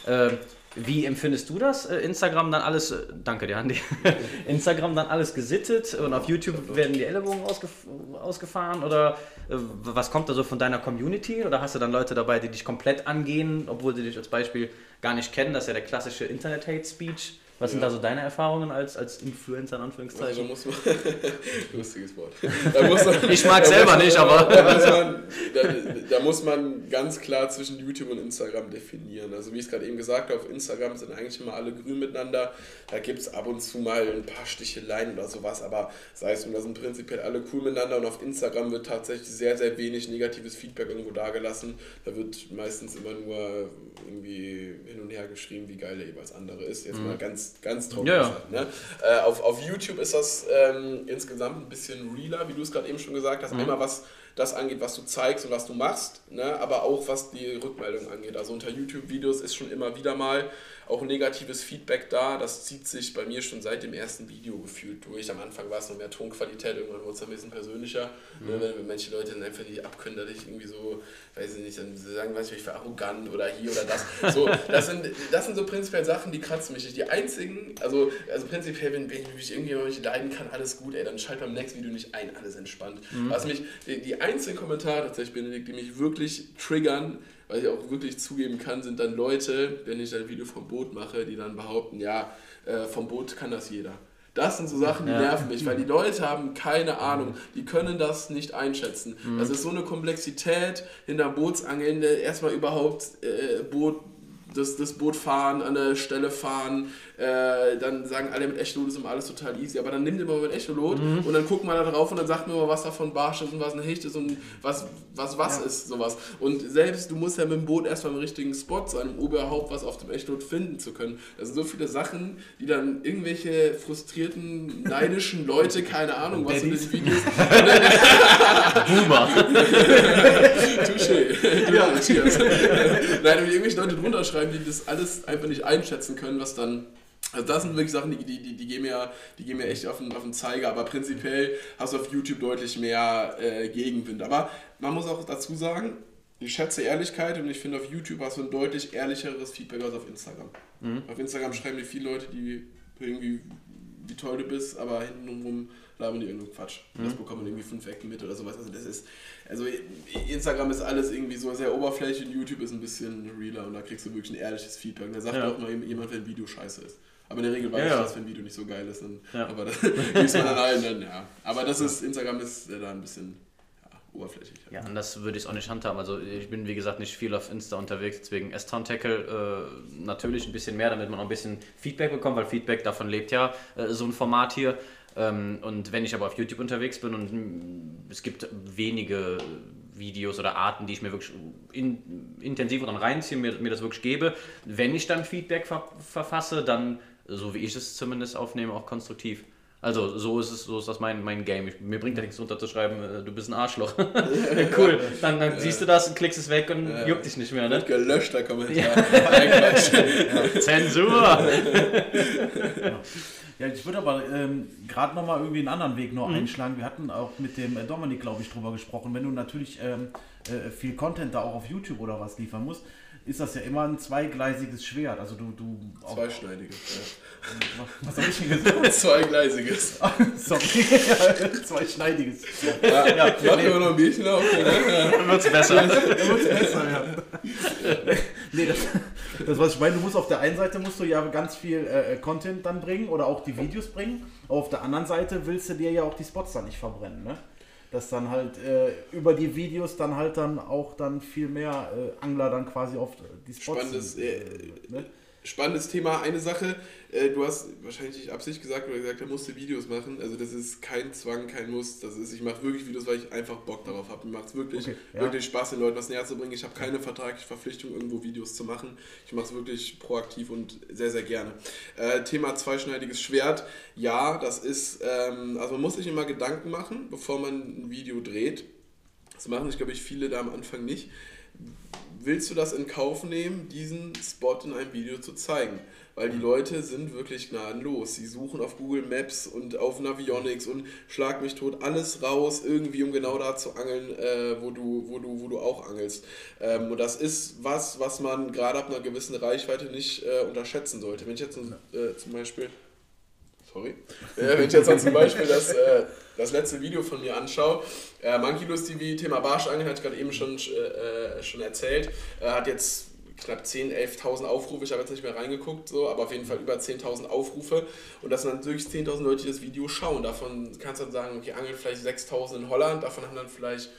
Ja. Äh, wie empfindest du das? Äh, Instagram dann alles, äh, danke dir, Andi. *laughs* Instagram dann alles gesittet und auf YouTube werden die Ellenbogen ausgef ausgefahren oder äh, was kommt da so von deiner Community? Oder hast du dann Leute dabei, die dich komplett angehen, obwohl sie dich als Beispiel gar nicht kennen? Das ist ja der klassische Internet-Hate-Speech. Was sind da so deine Erfahrungen als, als Influencer in Anführungszeichen? Also muss man, *laughs* lustiges Wort. Muss man, ich mag selber nicht, aber. *laughs* Da muss, man, da, da muss man ganz klar zwischen YouTube und Instagram definieren. Also wie ich es gerade eben gesagt habe, auf Instagram sind eigentlich immer alle grün miteinander. Da gibt es ab und zu mal ein paar Sticheleien oder sowas, aber sei es, und da sind prinzipiell alle cool miteinander und auf Instagram wird tatsächlich sehr, sehr wenig negatives Feedback irgendwo dagelassen. Da wird meistens immer nur irgendwie hin und her geschrieben, wie geil der jeweils andere ist. Jetzt mhm. mal ganz, ganz trocken ja, gesagt. Ne? Äh, auf, auf YouTube ist das ähm, insgesamt ein bisschen realer, wie du es gerade eben schon gesagt hast. Mhm. Einmal was das angeht, was du zeigst und was du machst, ne? aber auch was die Rückmeldung angeht. Also unter YouTube-Videos ist schon immer wieder mal auch negatives Feedback da. Das zieht sich bei mir schon seit dem ersten Video gefühlt durch. Am Anfang war es noch mehr Tonqualität, irgendwann wurde es ein bisschen persönlicher. Mhm. Ne? Wenn, manche Leute dann einfach nicht abkönnen, dass ich irgendwie so, weiß ich nicht, dann sagen, weiß ich, ich war arrogant oder hier oder das. So, das, sind, das sind so prinzipiell Sachen, die kratzen mich nicht. Die einzigen, also, also prinzipiell, wenn, wenn ich mich irgendwie nicht leiden kann, alles gut, ey, dann schalt beim nächsten Video nicht ein, alles entspannt. Mhm. Was mich, die, die einzigen Kommentare tatsächlich, Benedikt, die mich wirklich triggern, weil ich auch wirklich zugeben kann, sind dann Leute, wenn ich ein Video vom Boot mache, die dann behaupten, ja, äh, vom Boot kann das jeder. Das sind so Sachen, die ja. nerven mich, weil die Leute haben keine Ahnung, die können das nicht einschätzen. Mhm. Das ist so eine Komplexität hinter Bootsangeln, erstmal überhaupt äh, Boot, das, das Boot fahren, an der Stelle fahren, äh, dann sagen alle mit Echolot ist immer alles total easy. Aber dann nimmt mal mit Echolot mhm. und dann guckt man da drauf und dann sagt mir mal, was davon Barsch ist und was ein Hecht ist und was was, was ja. ist, sowas. Und selbst du musst ja mit dem Boot erstmal im richtigen Spot sein, um überhaupt was auf dem Echolot finden zu können. Das sind so viele Sachen, die dann irgendwelche frustrierten, neidischen *laughs* Leute, keine Ahnung, was in den Videos. *laughs* Boomer. *laughs* Touché. Ja, cheers. Nein, irgendwelche Leute drunter schreiben, die das alles einfach nicht einschätzen können, was dann also das sind wirklich Sachen, die, die, die, die, gehen, mir, die gehen mir echt auf den, auf den Zeiger, aber prinzipiell hast du auf YouTube deutlich mehr äh, Gegenwind. Aber man muss auch dazu sagen, ich schätze Ehrlichkeit und ich finde auf YouTube hast du ein deutlich ehrlicheres Feedback als auf Instagram. Mhm. Auf Instagram schreiben dir viele Leute, die irgendwie, wie toll du bist, aber hintenrum labern die irgendeinen Quatsch. Mhm. Das bekommt man irgendwie fünf Ecken mit oder sowas. Also das ist, also Instagram ist alles irgendwie so sehr oberflächlich und YouTube ist ein bisschen realer und da kriegst du wirklich ein ehrliches Feedback. Und da sagt ja. auch mal jemand, wenn ein Video scheiße ist. Aber in der Regel weiß ja, ich, dass wenn ein Video nicht so geil ist, dann, ja. *laughs* aber das liest man dann *laughs* allen dann, ja. Aber das ist, Instagram ist da ein bisschen oberflächlich. Ja, und das würde ich auch nicht handhaben. Also ich bin, wie gesagt, nicht viel auf Insta unterwegs, deswegen S-Town Tackle äh, natürlich ein bisschen mehr, damit man auch ein bisschen Feedback bekommt, weil Feedback davon lebt ja äh, so ein Format hier. Ähm, und wenn ich aber auf YouTube unterwegs bin und mh, es gibt wenige Videos oder Arten, die ich mir wirklich in, intensiver dann reinziehe, mir, mir das wirklich gebe, wenn ich dann Feedback ver verfasse, dann so wie ich es zumindest aufnehme, auch konstruktiv. Also so ist es, so ist das mein, mein Game. Ich, mir bringt ja nichts runterzuschreiben, äh, du bist ein Arschloch. *laughs* cool. Dann, dann siehst du das und klickst es weg und ja. juckt dich nicht mehr, ne? Gelöschter Kommentar. Ja. *laughs* Zensur! *laughs* Ja, ich würde aber ähm, gerade nochmal irgendwie einen anderen Weg noch mhm. einschlagen. Wir hatten auch mit dem äh, Dominik, glaube ich, drüber gesprochen. Wenn du natürlich ähm, äh, viel Content da auch auf YouTube oder was liefern musst, ist das ja immer ein zweigleisiges Schwert. Also du, du Zweischneidiges, ja. Was habe ich denn gesagt? *laughs* Zweigleisiges. *laughs* Sorry. *laughs* Zweischneidiges. Ja, ja, mach immer noch ein Bierchen auf. Dann wird's besser. Dann wird's besser, ja. nee, das, das was ich meine, du musst auf der einen Seite musst du ja ganz viel äh, Content dann bringen oder auch die Videos bringen. Auf der anderen Seite willst du dir ja auch die Spots dann nicht verbrennen, ne? Dass dann halt äh, über die Videos dann halt dann auch dann viel mehr äh, Angler dann quasi auf die Spots Spannendes, sind, äh, ne? Spannendes Thema. Eine Sache, äh, du hast wahrscheinlich nicht Absicht gesagt oder gesagt, er musste Videos machen. Also das ist kein Zwang, kein Muss. Das ist, ich mache wirklich Videos, weil ich einfach Bock darauf habe. Mir macht es wirklich, okay, ja. wirklich Spaß, den Leuten was näher zu bringen. Ich habe keine vertragliche Verpflichtung, irgendwo Videos zu machen. Ich mache es wirklich proaktiv und sehr, sehr gerne. Äh, Thema zweischneidiges Schwert. Ja, das ist, ähm, also man muss sich immer Gedanken machen, bevor man ein Video dreht. Das machen sich, glaube ich, viele da am Anfang nicht willst du das in Kauf nehmen, diesen Spot in einem Video zu zeigen? Weil die Leute sind wirklich gnadenlos. Sie suchen auf Google Maps und auf Navionics und schlag mich tot alles raus, irgendwie um genau da zu angeln, äh, wo, du, wo, du, wo du auch angelst. Ähm, und das ist was, was man gerade ab einer gewissen Reichweite nicht äh, unterschätzen sollte. Wenn ich jetzt äh, zum Beispiel sorry. Äh, wenn ich jetzt zum Beispiel das, äh, das letzte Video von mir anschaue, äh, Monkey Lust TV, Thema Barschangeln, hatte ich gerade eben schon, äh, schon erzählt, äh, hat jetzt glaube 10.000, 11.000 Aufrufe, ich habe jetzt nicht mehr reingeguckt, so, aber auf jeden Fall über 10.000 Aufrufe und das sind dann wirklich 10.000 Leute, die das Video schauen. Davon kannst du dann sagen, okay, angeln vielleicht 6.000 in Holland, davon haben dann vielleicht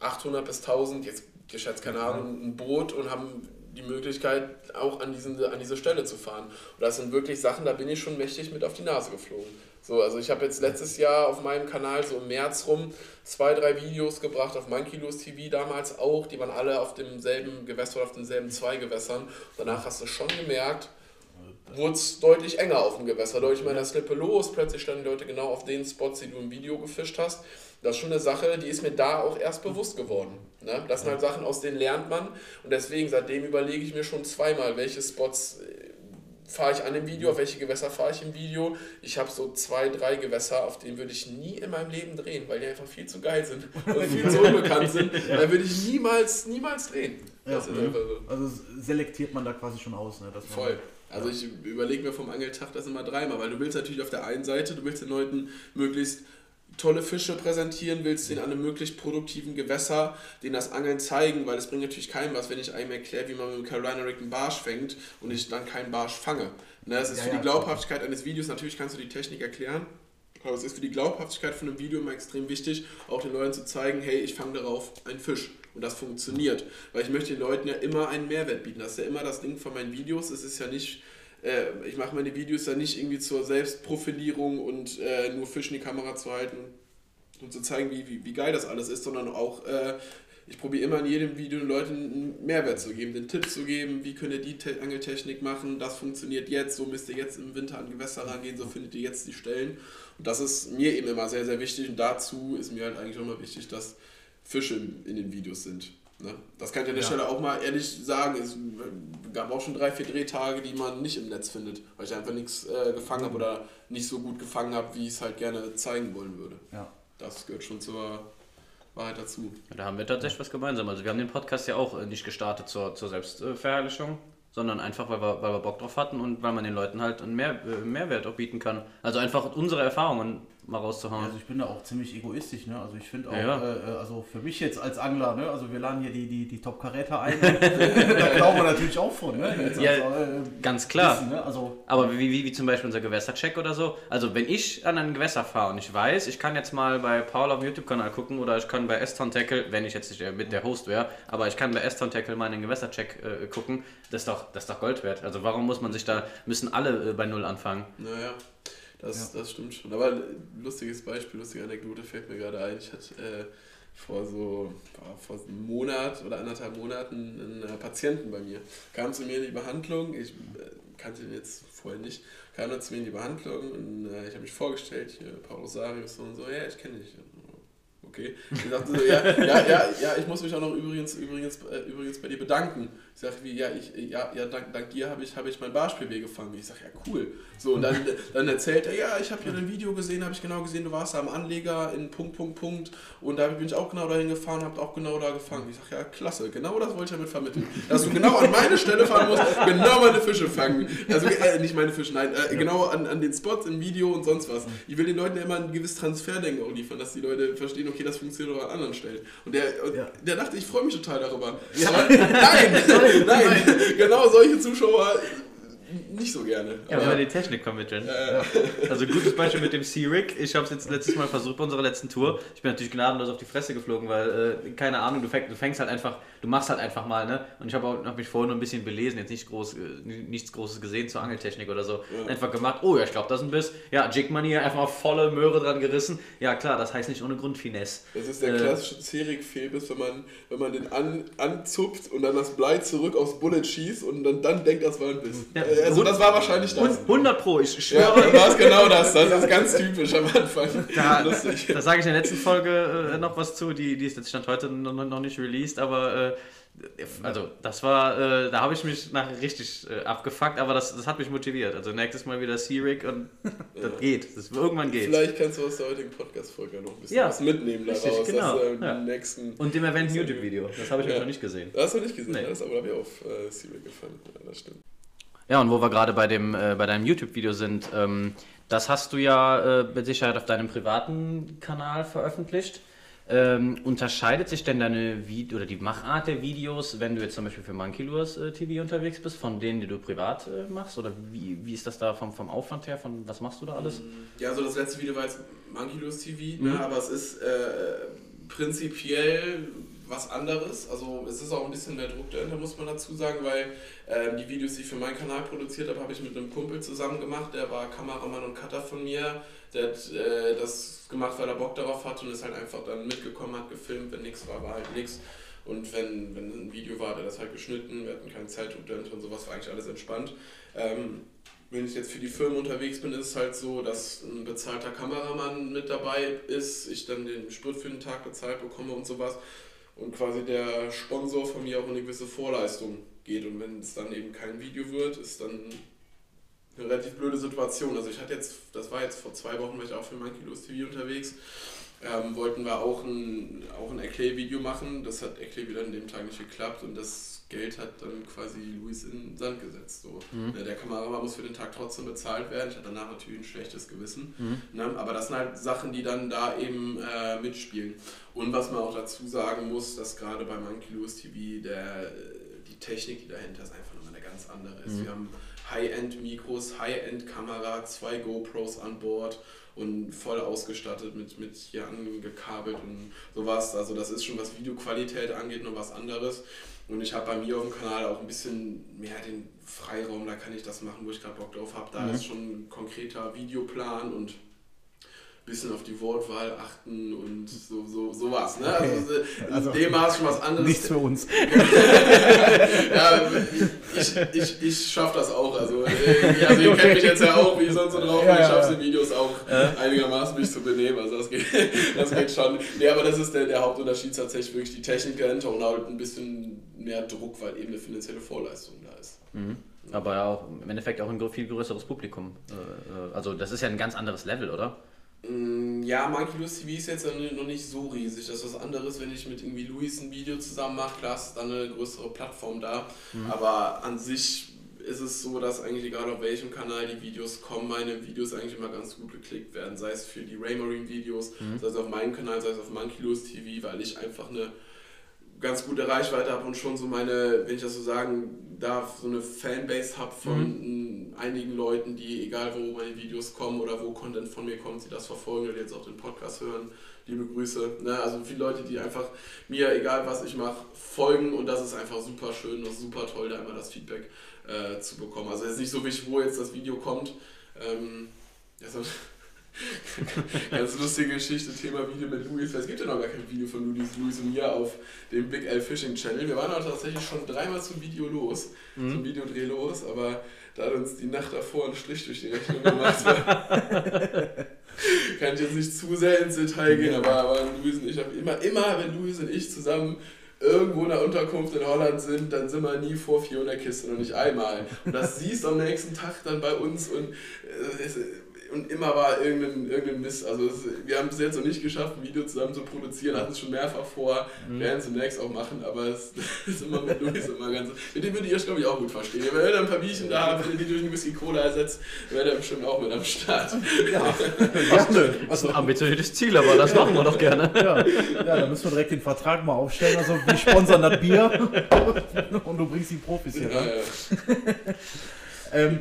800 bis 1.000, jetzt geschätzt, keine Ahnung, ein Boot und haben die Möglichkeit, auch an, diesen, an diese Stelle zu fahren. Und das sind wirklich Sachen, da bin ich schon mächtig mit auf die Nase geflogen. So, also ich habe jetzt letztes Jahr auf meinem Kanal so im März rum zwei, drei Videos gebracht, auf Monkeylos TV damals auch, die waren alle auf demselben Gewässer oder auf denselben zwei Gewässern. Danach hast du schon gemerkt, wurde es deutlich enger auf dem Gewässer. Deutlich meiner Slippe los, plötzlich standen die Leute genau auf den Spots, die du im Video gefischt hast. Das ist schon eine Sache, die ist mir da auch erst bewusst geworden. Ne? Das sind halt Sachen, aus denen lernt man. Und deswegen, seitdem überlege ich mir schon zweimal, welche Spots äh, fahre ich an dem Video, auf welche Gewässer fahre ich im Video. Ich habe so zwei, drei Gewässer, auf denen würde ich nie in meinem Leben drehen, weil die einfach viel zu geil sind *laughs* und viel zu unbekannt sind. Da würde ich niemals, niemals drehen. Ja, so. Also selektiert man da quasi schon aus. Ne? Voll. Also ich überlege mir vom Angeltag das immer dreimal, weil du willst natürlich auf der einen Seite, du willst den Leuten möglichst tolle Fische präsentieren willst, den an einem möglichst produktiven Gewässer, den das Angeln zeigen, weil es bringt natürlich keinem was, wenn ich einem erkläre, wie man mit dem Carolina Rig einen Barsch fängt und ich dann keinen Barsch fange. Ne, das ist ja, für die Glaubhaftigkeit eines Videos, natürlich kannst du die Technik erklären, aber es ist für die Glaubhaftigkeit von einem Video immer extrem wichtig, auch den Leuten zu zeigen, hey, ich fange darauf einen Fisch. Und das funktioniert. Weil ich möchte den Leuten ja immer einen Mehrwert bieten. Das ist ja immer das Ding von meinen Videos. Es ist ja nicht äh, ich mache meine Videos ja nicht irgendwie zur Selbstprofilierung und äh, nur Fisch in die Kamera zu halten und zu zeigen, wie, wie, wie geil das alles ist, sondern auch, äh, ich probiere immer in jedem Video den Leuten einen Mehrwert zu geben, den Tipp zu geben, wie könnt ihr die Te Angeltechnik machen, das funktioniert jetzt, so müsst ihr jetzt im Winter an Gewässer rangehen, so findet ihr jetzt die Stellen. Und das ist mir eben immer sehr, sehr wichtig und dazu ist mir halt eigentlich auch immer wichtig, dass Fische in den Videos sind. Ne? Das kann ich an der ja. Stelle auch mal ehrlich sagen. Es gab auch schon drei, vier Drehtage, die man nicht im Netz findet, weil ich einfach nichts äh, gefangen habe oder nicht so gut gefangen habe, wie ich es halt gerne zeigen wollen würde. Ja. Das gehört schon zur Wahrheit dazu. Ja, da haben wir tatsächlich was gemeinsam. Also wir haben den Podcast ja auch äh, nicht gestartet zur, zur Selbstverherrlichung, sondern einfach, weil wir, weil wir Bock drauf hatten und weil man den Leuten halt einen Mehr, äh, Mehrwert auch bieten kann. Also einfach unsere Erfahrungen mal rauszuhauen. Also ich bin da auch ziemlich egoistisch, ne? Also ich finde auch, ja. äh, äh also für mich jetzt als Angler, ne? Also wir laden hier die, die, die Top Carreta ein. *laughs* da glauben wir natürlich auch von, ne? Jetzt ja, also, äh, ganz klar. Wissen, ne? also, Aber wie, wie, wie zum Beispiel unser Gewässercheck oder so. Also wenn ich an ein Gewässer fahre und ich weiß, ich kann jetzt mal bei Paul auf dem YouTube-Kanal gucken oder ich kann bei Eston Tackle, wenn ich jetzt nicht mit der Host wäre, aber ich kann bei Eston Tackle mal einen Gewässercheck äh, gucken, das ist, doch, das ist doch Gold wert. Also warum muss man sich da, müssen alle äh, bei Null anfangen? Naja. Das, ja. das stimmt schon. Aber ein lustiges Beispiel, lustige Anekdote fällt mir gerade ein. Ich hatte äh, vor so vor einem Monat oder anderthalb Monaten einen äh, Patienten bei mir. Kam zu mir in die Behandlung, ich äh, kannte ihn jetzt vorher nicht, kam dann zu mir in die Behandlung und äh, ich habe mich vorgestellt, hier Paul Rosarius und so, ja, ich kenne dich okay. Ich dachte so, ja, ja, ja, ja, ich muss mich auch noch übrigens, übrigens, äh, übrigens bei dir bedanken. Ich sage, wie, ja, ich, ja, ja dank, dank dir habe ich, hab ich mein Barschbw gefangen. Ich sage, ja, cool. So, und dann, *laughs* dann erzählt er, ja, ich habe hier ein Video gesehen, habe ich genau gesehen, du warst da am Anleger in Punkt, Punkt, Punkt. Und da bin ich auch genau dahin gefahren, habe auch genau da gefangen. Ich sage, ja, klasse, genau das wollte ich damit vermitteln. Dass du genau an meine Stelle fahren musst, genau meine Fische fangen. Also, äh, nicht meine Fische, nein, äh, genau an, an den Spots im Video und sonst was. Ich will den Leuten ja immer ein gewisses Transferdenken auch liefern, dass die Leute verstehen, okay, das funktioniert auch an anderen Stellen. Und der, ja. der dachte, ich freue mich total darüber. Ja. nein, *laughs* nein, genau solche Zuschauer nicht so gerne. Ja, weil wir die Technik vermitteln. Ja, ja. Also gutes Beispiel mit dem C-Rig. Ich habe es jetzt letztes Mal versucht bei unserer letzten Tour. Ich bin natürlich gnadenlos auf die Fresse geflogen, weil, äh, keine Ahnung, du, fäng, du, fängst halt einfach, du machst halt einfach mal, ne? Und ich habe hab mich vorhin nur ein bisschen belesen, jetzt nicht groß, äh, nichts Großes gesehen zur Angeltechnik oder so. Ja. Einfach gemacht, oh ja, ich glaube, das ist ein Biss. Ja, Jigmanier, einfach mal volle Möhre dran gerissen. Ja, klar, das heißt nicht ohne Grund Finesse. Das ist der äh, klassische C-Rig-Fehlbiss, wenn man, wenn man den an, anzupft und dann das Blei zurück aufs Bullet schießt und dann, dann denkt, das war ein Biss. Ja, äh, also, das war wahrscheinlich das. 100 Pro, ich schwöre. Ja, dann war es genau das. Das ist ganz typisch am Anfang. Da, *laughs* Lustig. Da sage ich in der letzten Folge äh, noch was zu, die, die ist jetzt Stand heute noch, noch nicht released, aber äh, also das war, äh, da habe ich mich nachher richtig äh, abgefuckt, aber das, das hat mich motiviert. Also nächstes Mal wieder C-Rig und *laughs* das ja. geht. Das, irgendwann geht Vielleicht kannst du aus der heutigen Podcast-Folge noch ein bisschen ja. was mitnehmen daraus. Richtig, genau. Das, äh, ja. nächsten und dem Event YouTube-Video. Das habe ich ja. noch nicht gesehen. Das hast du nicht gesehen, nee. das aber habe ich auf äh, C-Rig gefallen. Ja, das stimmt. Ja, und wo wir gerade bei, dem, äh, bei deinem YouTube-Video sind, ähm, das hast du ja äh, mit Sicherheit auf deinem privaten Kanal veröffentlicht. Ähm, unterscheidet sich denn deine Video oder die Machart der Videos, wenn du jetzt zum Beispiel für Monkey Lures äh, TV unterwegs bist, von denen, die du privat äh, machst? Oder wie, wie ist das da vom, vom Aufwand her? Von was machst du da alles? Ja, so das letzte Video war jetzt Monkey Lures TV, ne? aber es ist äh, prinzipiell was anderes. Also es ist auch ein bisschen mehr Druck dahinter, muss man dazu sagen, weil äh, die Videos, die ich für meinen Kanal produziert habe, habe ich mit einem Kumpel zusammen gemacht. Der war Kameramann und Cutter von mir. Der hat äh, das gemacht, weil er Bock darauf hat und ist halt einfach dann mitgekommen, hat gefilmt. Wenn nichts war, war halt nichts. Und wenn, wenn ein Video war, der das halt geschnitten, wir hatten keine Zeitdruck dahinter und sowas, war eigentlich alles entspannt. Ähm, wenn ich jetzt für die Firmen unterwegs bin, ist es halt so, dass ein bezahlter Kameramann mit dabei ist, ich dann den Sprit für den Tag bezahlt bekomme und sowas und quasi der Sponsor von mir auch eine gewisse Vorleistung geht. Und wenn es dann eben kein Video wird, ist dann eine relativ blöde Situation. Also ich hatte jetzt, das war jetzt vor zwei Wochen, war ich auch für Monkey Los TV unterwegs. Ähm, wollten wir auch ein, auch ein Eclair-Video machen. Das hat Eclair wieder an dem Tag nicht geklappt und das Geld hat dann quasi Luis in den Sand gesetzt. So. Mhm. Der Kameramann muss für den Tag trotzdem bezahlt werden. Ich hatte danach natürlich ein schlechtes Gewissen. Mhm. Ne? Aber das sind halt Sachen, die dann da eben äh, mitspielen. Und was man auch dazu sagen muss, dass gerade bei Monkey Louis TV der, die Technik, die dahinter ist, einfach nochmal eine ganz andere ist. Mhm. Wir haben High-End-Mikros, High-End-Kamera, zwei GoPros an Bord und voll ausgestattet mit, mit hier angekabelt und sowas. Also das ist schon, was Videoqualität angeht, noch was anderes. Und ich habe bei mir auf dem Kanal auch ein bisschen mehr den Freiraum, da kann ich das machen, wo ich gerade Bock drauf habe. Da mhm. ist schon ein konkreter Videoplan und bisschen auf die Wortwahl achten und so, so, sowas. Ne? Also, in also, dem Maß schon was anderes. Nichts für uns. *laughs* ja, ich, ich, ich schaffe das auch. Also, äh, also ihr kennt mich jetzt ja auch, wie ich sonst so drauf bin. Ja, ich schaffe es in Videos auch ja. einigermaßen mich zu benehmen. Also das geht, *laughs* das geht schon. Nee, aber das ist der, der Hauptunterschied tatsächlich wirklich die Technik dahinter und halt ein bisschen mehr Druck, weil eben eine finanzielle Vorleistung da ist. Mhm. Aber ja auch im Endeffekt auch ein viel größeres Publikum. Äh, äh, also das ist ja ein ganz anderes Level, oder? Mm, ja, Monkey Louis TV ist jetzt noch nicht so riesig. Das ist was anderes, wenn ich mit irgendwie Luis ein Video zusammen mache. Klar ist dann eine größere Plattform da. Mhm. Aber an sich ist es so, dass eigentlich egal auf welchem Kanal die Videos kommen, meine Videos eigentlich immer ganz gut geklickt werden. Sei es für die Raymarine Videos, mhm. sei es auf meinem Kanal, sei es auf Monkey Louis TV, weil ich einfach eine ganz gute Reichweite habe und schon so meine, wenn ich das so sagen darf, so eine Fanbase habe von mhm. einigen Leuten, die, egal wo meine Videos kommen oder wo Content von mir kommt, sie das verfolgen oder jetzt auch den Podcast hören. Liebe Grüße. Ne? Also viele Leute, die einfach mir, egal was ich mache, folgen und das ist einfach super schön und super toll, da immer das Feedback äh, zu bekommen. Also es ist nicht so wichtig, wo jetzt das Video kommt. Ähm, *laughs* also, *laughs* Ganz lustige Geschichte, Thema Video mit Luis. Es gibt ja noch gar kein Video von Luis, Luis und mir auf dem Big L Fishing Channel. Wir waren auch tatsächlich schon dreimal zum Video los, mhm. zum Videodreh los, aber da hat uns die Nacht davor einen Strich durch die Rechnung gemacht. *laughs* Kann ich jetzt nicht zu sehr ins Detail gehen, aber, aber Luis und ich immer, immer, wenn Luis und ich zusammen irgendwo in der Unterkunft in Holland sind, dann sind wir nie vor 400 Kisten und nicht einmal. Und das siehst du am nächsten Tag dann bei uns und äh, es, und immer war irgendein, irgendein Mist. Also es, wir haben es jetzt noch nicht geschafft, ein Video zusammen zu produzieren, hatten es schon mehrfach vor, mhm. werden es demnächst auch machen, aber es *laughs* ist immer mit Luis immer ganz. Mit dem würde ich glaube ich auch gut verstehen. Wenn ihr ein paar Bierchen da habt, wenn ihr die durch ein Whisky Cola ersetzt, wäre der bestimmt auch mit am Start. Ja, *laughs* gerne. Also, ein ambitioniertes Ziel, aber das machen wir doch gerne. Ja, ja dann müssen wir direkt den Vertrag mal aufstellen. Also wir sponsern das Bier *laughs* und du bringst die Profis hier ran. Ja, ja. Ähm,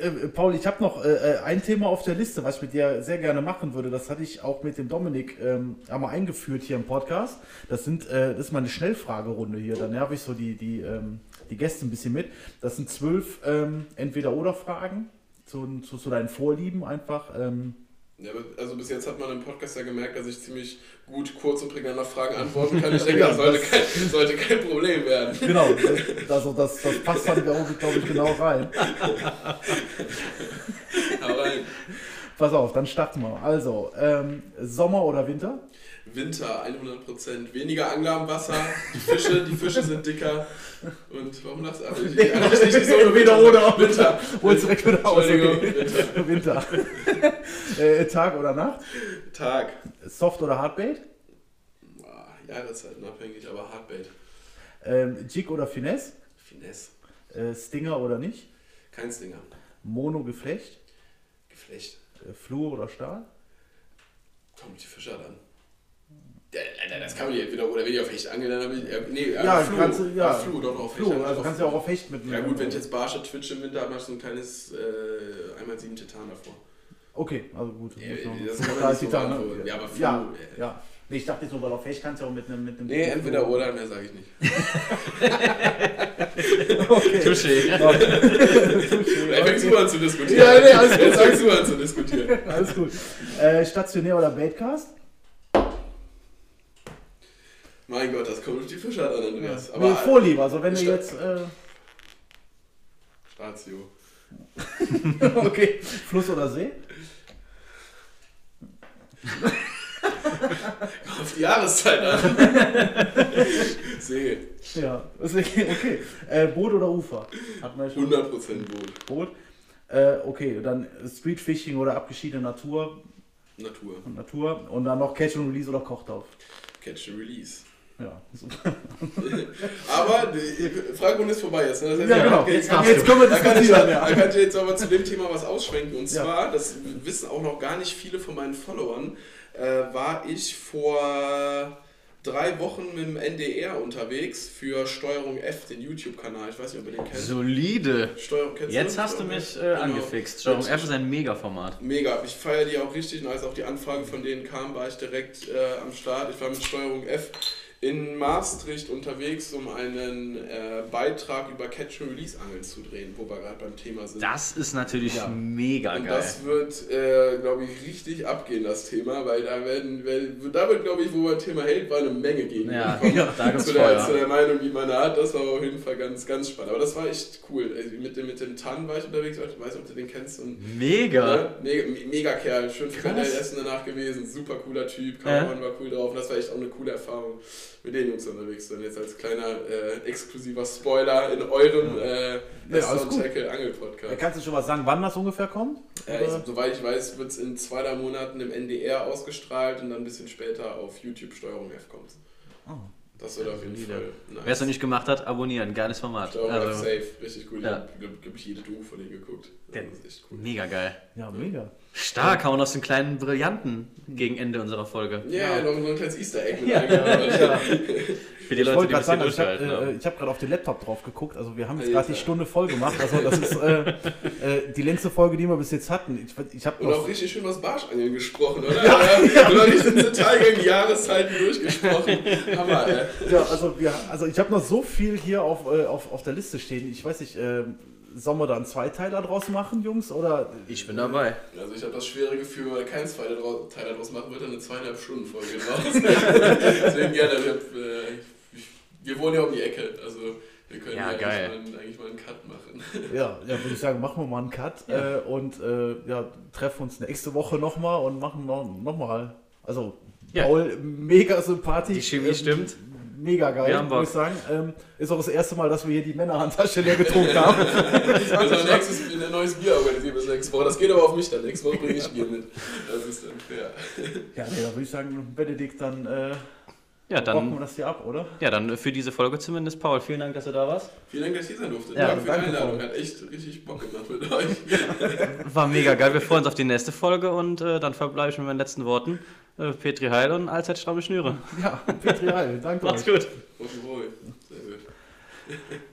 äh, Paul, ich habe noch äh, äh, ein Thema auf der Liste, was ich mit dir sehr gerne machen würde. Das hatte ich auch mit dem Dominik ähm, einmal eingeführt hier im Podcast. Das, sind, äh, das ist meine Schnellfragerunde hier. Da nerv ich so die, die, ähm, die Gäste ein bisschen mit. Das sind zwölf ähm, Entweder-Oder-Fragen zu, zu, zu, deinen Vorlieben einfach. Ähm, ja, also bis jetzt hat man im Podcast ja gemerkt, dass ich ziemlich gut kurz und prägnant auf Fragen antworten kann. Ich *laughs* denke, das sollte kein, sollte kein Problem werden. Genau, also das, das passt dann, glaube ich, genau rein. Hau rein. Pass auf, dann starten wir. Also, ähm, Sommer oder Winter? Winter, 100%. Weniger Angler am Wasser, die Fische, die Fische sind dicker. Und warum lachst du? Also ich, also ich nicht so wieder oder Winter. Hol's direkt wieder aus. Okay. Winter. Winter. *laughs* äh, Tag oder Nacht? Tag. Soft oder Hardbait? Ja, das ist halt unabhängig, aber Hardbait. Ähm, Jig oder Finesse? Finesse. Äh, Stinger oder nicht? Kein Stinger. Mono Geflecht? Geflecht. Äh, Flur oder Stahl? Kommt die Fischer dann. Ja, das kann man nicht entweder oder wenn ich auf Hecht angel, dann habe ich. Nee, Ja, Flu. kannst du, ja. Flu, doch auf Flu, Hecht. also kannst du ja auch auf Hecht mit. Ja gut, wenn ich jetzt Barsche twitche im Winter, habe ich so ein kleines äh, einmal sieben Titan davor. Okay, also gut. Ja, das kann man nicht so Titan, ne? Ja, aber Flu, Ja, äh, ja. Nee, ich dachte jetzt so, weil auf Hecht kannst du ja auch mit einem. Mit einem Nee, entweder oder, mehr sage ich nicht. Okay. *laughs* Touché. Jetzt fängst du an zu diskutieren. Ja, nee, alles *laughs* gut. Jetzt fängst du an zu diskutieren. Alles gut. Äh, stationär oder Baitcast? Mein Gott, das kommt durch die Fischart an, Andreas. nee, Aber Vorliebe, also wenn du jetzt. Äh, Statio. *laughs* okay, Fluss oder See? *laughs* Auf die Jahreszeit an. *laughs* See. Ja, okay. Äh, Boot oder Ufer? Hat man ja schon. 100% Boot. Boot. Äh, okay, dann Streetfishing oder abgeschiedene Natur Natur. und Natur. Und dann noch Catch and Release oder Kochtopf. Catch and Release. Ja, super. *laughs* Aber die Fragerunde ist vorbei jetzt. Ne? Das heißt, Ja, genau. kann- Jetzt, darfst jetzt können wir Da kann, ich, da Ja. kann ich jetzt aber zu dem Thema was ausschwenken. Und Ja. zwar, das wissen auch noch gar nicht viele von meinen Followern, äh, war ich vor drei Wochen mit dem NDR unterwegs für Steuerung F, den YouTube-Kanal. Ich weiß nicht, ob ihr den kennt. Solide. Steuerung, kennst Jetzt hast du mich äh, Genau. angefixt. Steuerung F ist ein Mega-Format. Mega, ich feiere die auch richtig und als auch die Anfrage von denen kam, war ich direkt äh, am Start. Ich war mit Steuerung F in Maastricht unterwegs, um einen äh, Beitrag über Catch-and-Release-Angeln zu drehen, wo wir gerade beim Thema sind. Das ist natürlich Ja. mega und geil. das wird, äh, glaube ich, richtig abgehen, das Thema, weil da werden, weil, da wird, glaube ich, wo man Thema hält, war eine Menge gegen. Ja, *laughs* ja, da zu, der, Feuer. zu der Meinung, die man hat, das war auf jeden Fall ganz, ganz spannend. Aber das war echt cool. Also mit, dem, mit dem Tan war ich unterwegs, ich weiß nicht, ob du den kennst. Und, Mega. Ne? Mega, me- mega Kerl, schön. Frikadell essen danach gewesen, super cooler Typ. Kameramann war cool drauf das war echt auch eine coole Erfahrung, mit den Jungs unterwegs sein. Jetzt als kleiner äh, exklusiver Spoiler in eurem äh, Ja. Tackle Angel Ja, Podcast. Kannst du schon was sagen, wann das ungefähr kommt? Äh, ich, soweit ich weiß, wird es in zwei, drei Monaten im NDR ausgestrahlt und dann ein bisschen später auf YouTube Steuerung F kommt. Oh. Das wird auf jeden Solide. Fall nice. Wer es noch nicht gemacht hat, abonnieren. Geiles Format. Steuerung F Also, safe, richtig cool. Ja. Ich habe, glaube glaub ich, jede Doku von denen geguckt. Das ist echt cool. mega geil. Ja, mega. Stark, hauen aus den kleinen Brillanten gegen Ende unserer Folge. Ja, noch so ein kleines Easter Egg mit Ja. eingebaut. *laughs* Für die Ich Leute, die hier sagen, ich habe äh, ne? ich hab gerade auf den Laptop drauf geguckt. Also wir haben jetzt Alter. gerade die Stunde voll gemacht. Also das ist äh, *laughs* äh, die längste Folge, die wir bis jetzt hatten. Ich, ich habe Und auch richtig schön was Barschangeln gesprochen, oder? *laughs* Ja, ja. Oder richtig ins Detail gegangen, Jahreszeiten durchgesprochen. Hammer, ey. Ja, also, wir, also ich habe noch so viel hier auf, äh, auf, auf der Liste stehen. Ich weiß nicht, äh, sollen wir da einen Zweiteiler draus machen, Jungs? Oder Ich bin dabei. Also ich habe das schwere Gefühl, weil kein zweiter Drau- Teil daraus machen wird, dann eine zweieinhalb Stunden Folge draus. *laughs* Deswegen gerne. Hab, äh, wir wohnen ja um die Ecke, also wir können Ja, ja, geil. Eigentlich, mal, eigentlich mal einen Cut machen. ja, ja würde ich sagen, machen wir mal einen Cut Ja. äh, und äh, ja, treffen uns nächste Woche nochmal und machen noch, noch mal. Also Ja. Paul, mega sympathisch. Die Chemie ähm, stimmt. Mega geil, Wir haben muss ich sagen. Ähm, ist auch das erste Mal, dass wir hier die Männerhandtasche leer getrunken haben. *laughs* Also *laughs* nächstes ein neues Bier organisieren bis nächste Woche. Das geht aber auf mich dann. Nächste Woche bringe ich Bier mit. Das ist dann fair. ja, nee, da würde ich sagen, Benedikt, dann äh, Ja, rocken wir dann, das hier ab, oder? ja, dann für diese Folge zumindest. Paul, vielen Dank, dass du da warst. Vielen Dank, dass ich hier sein durfte. Ja, danke für die Einladung. Paul. Hat echt richtig Bock gemacht mit *laughs* euch. War mega geil. Wir freuen uns auf die nächste Folge und äh, dann verbleibe ich mit meinen letzten Worten. Äh, Petri Heil und allzeit stramme Schnüre. Ja, Petri Heil, danke Macht's euch. gut. Sehr gut. *laughs*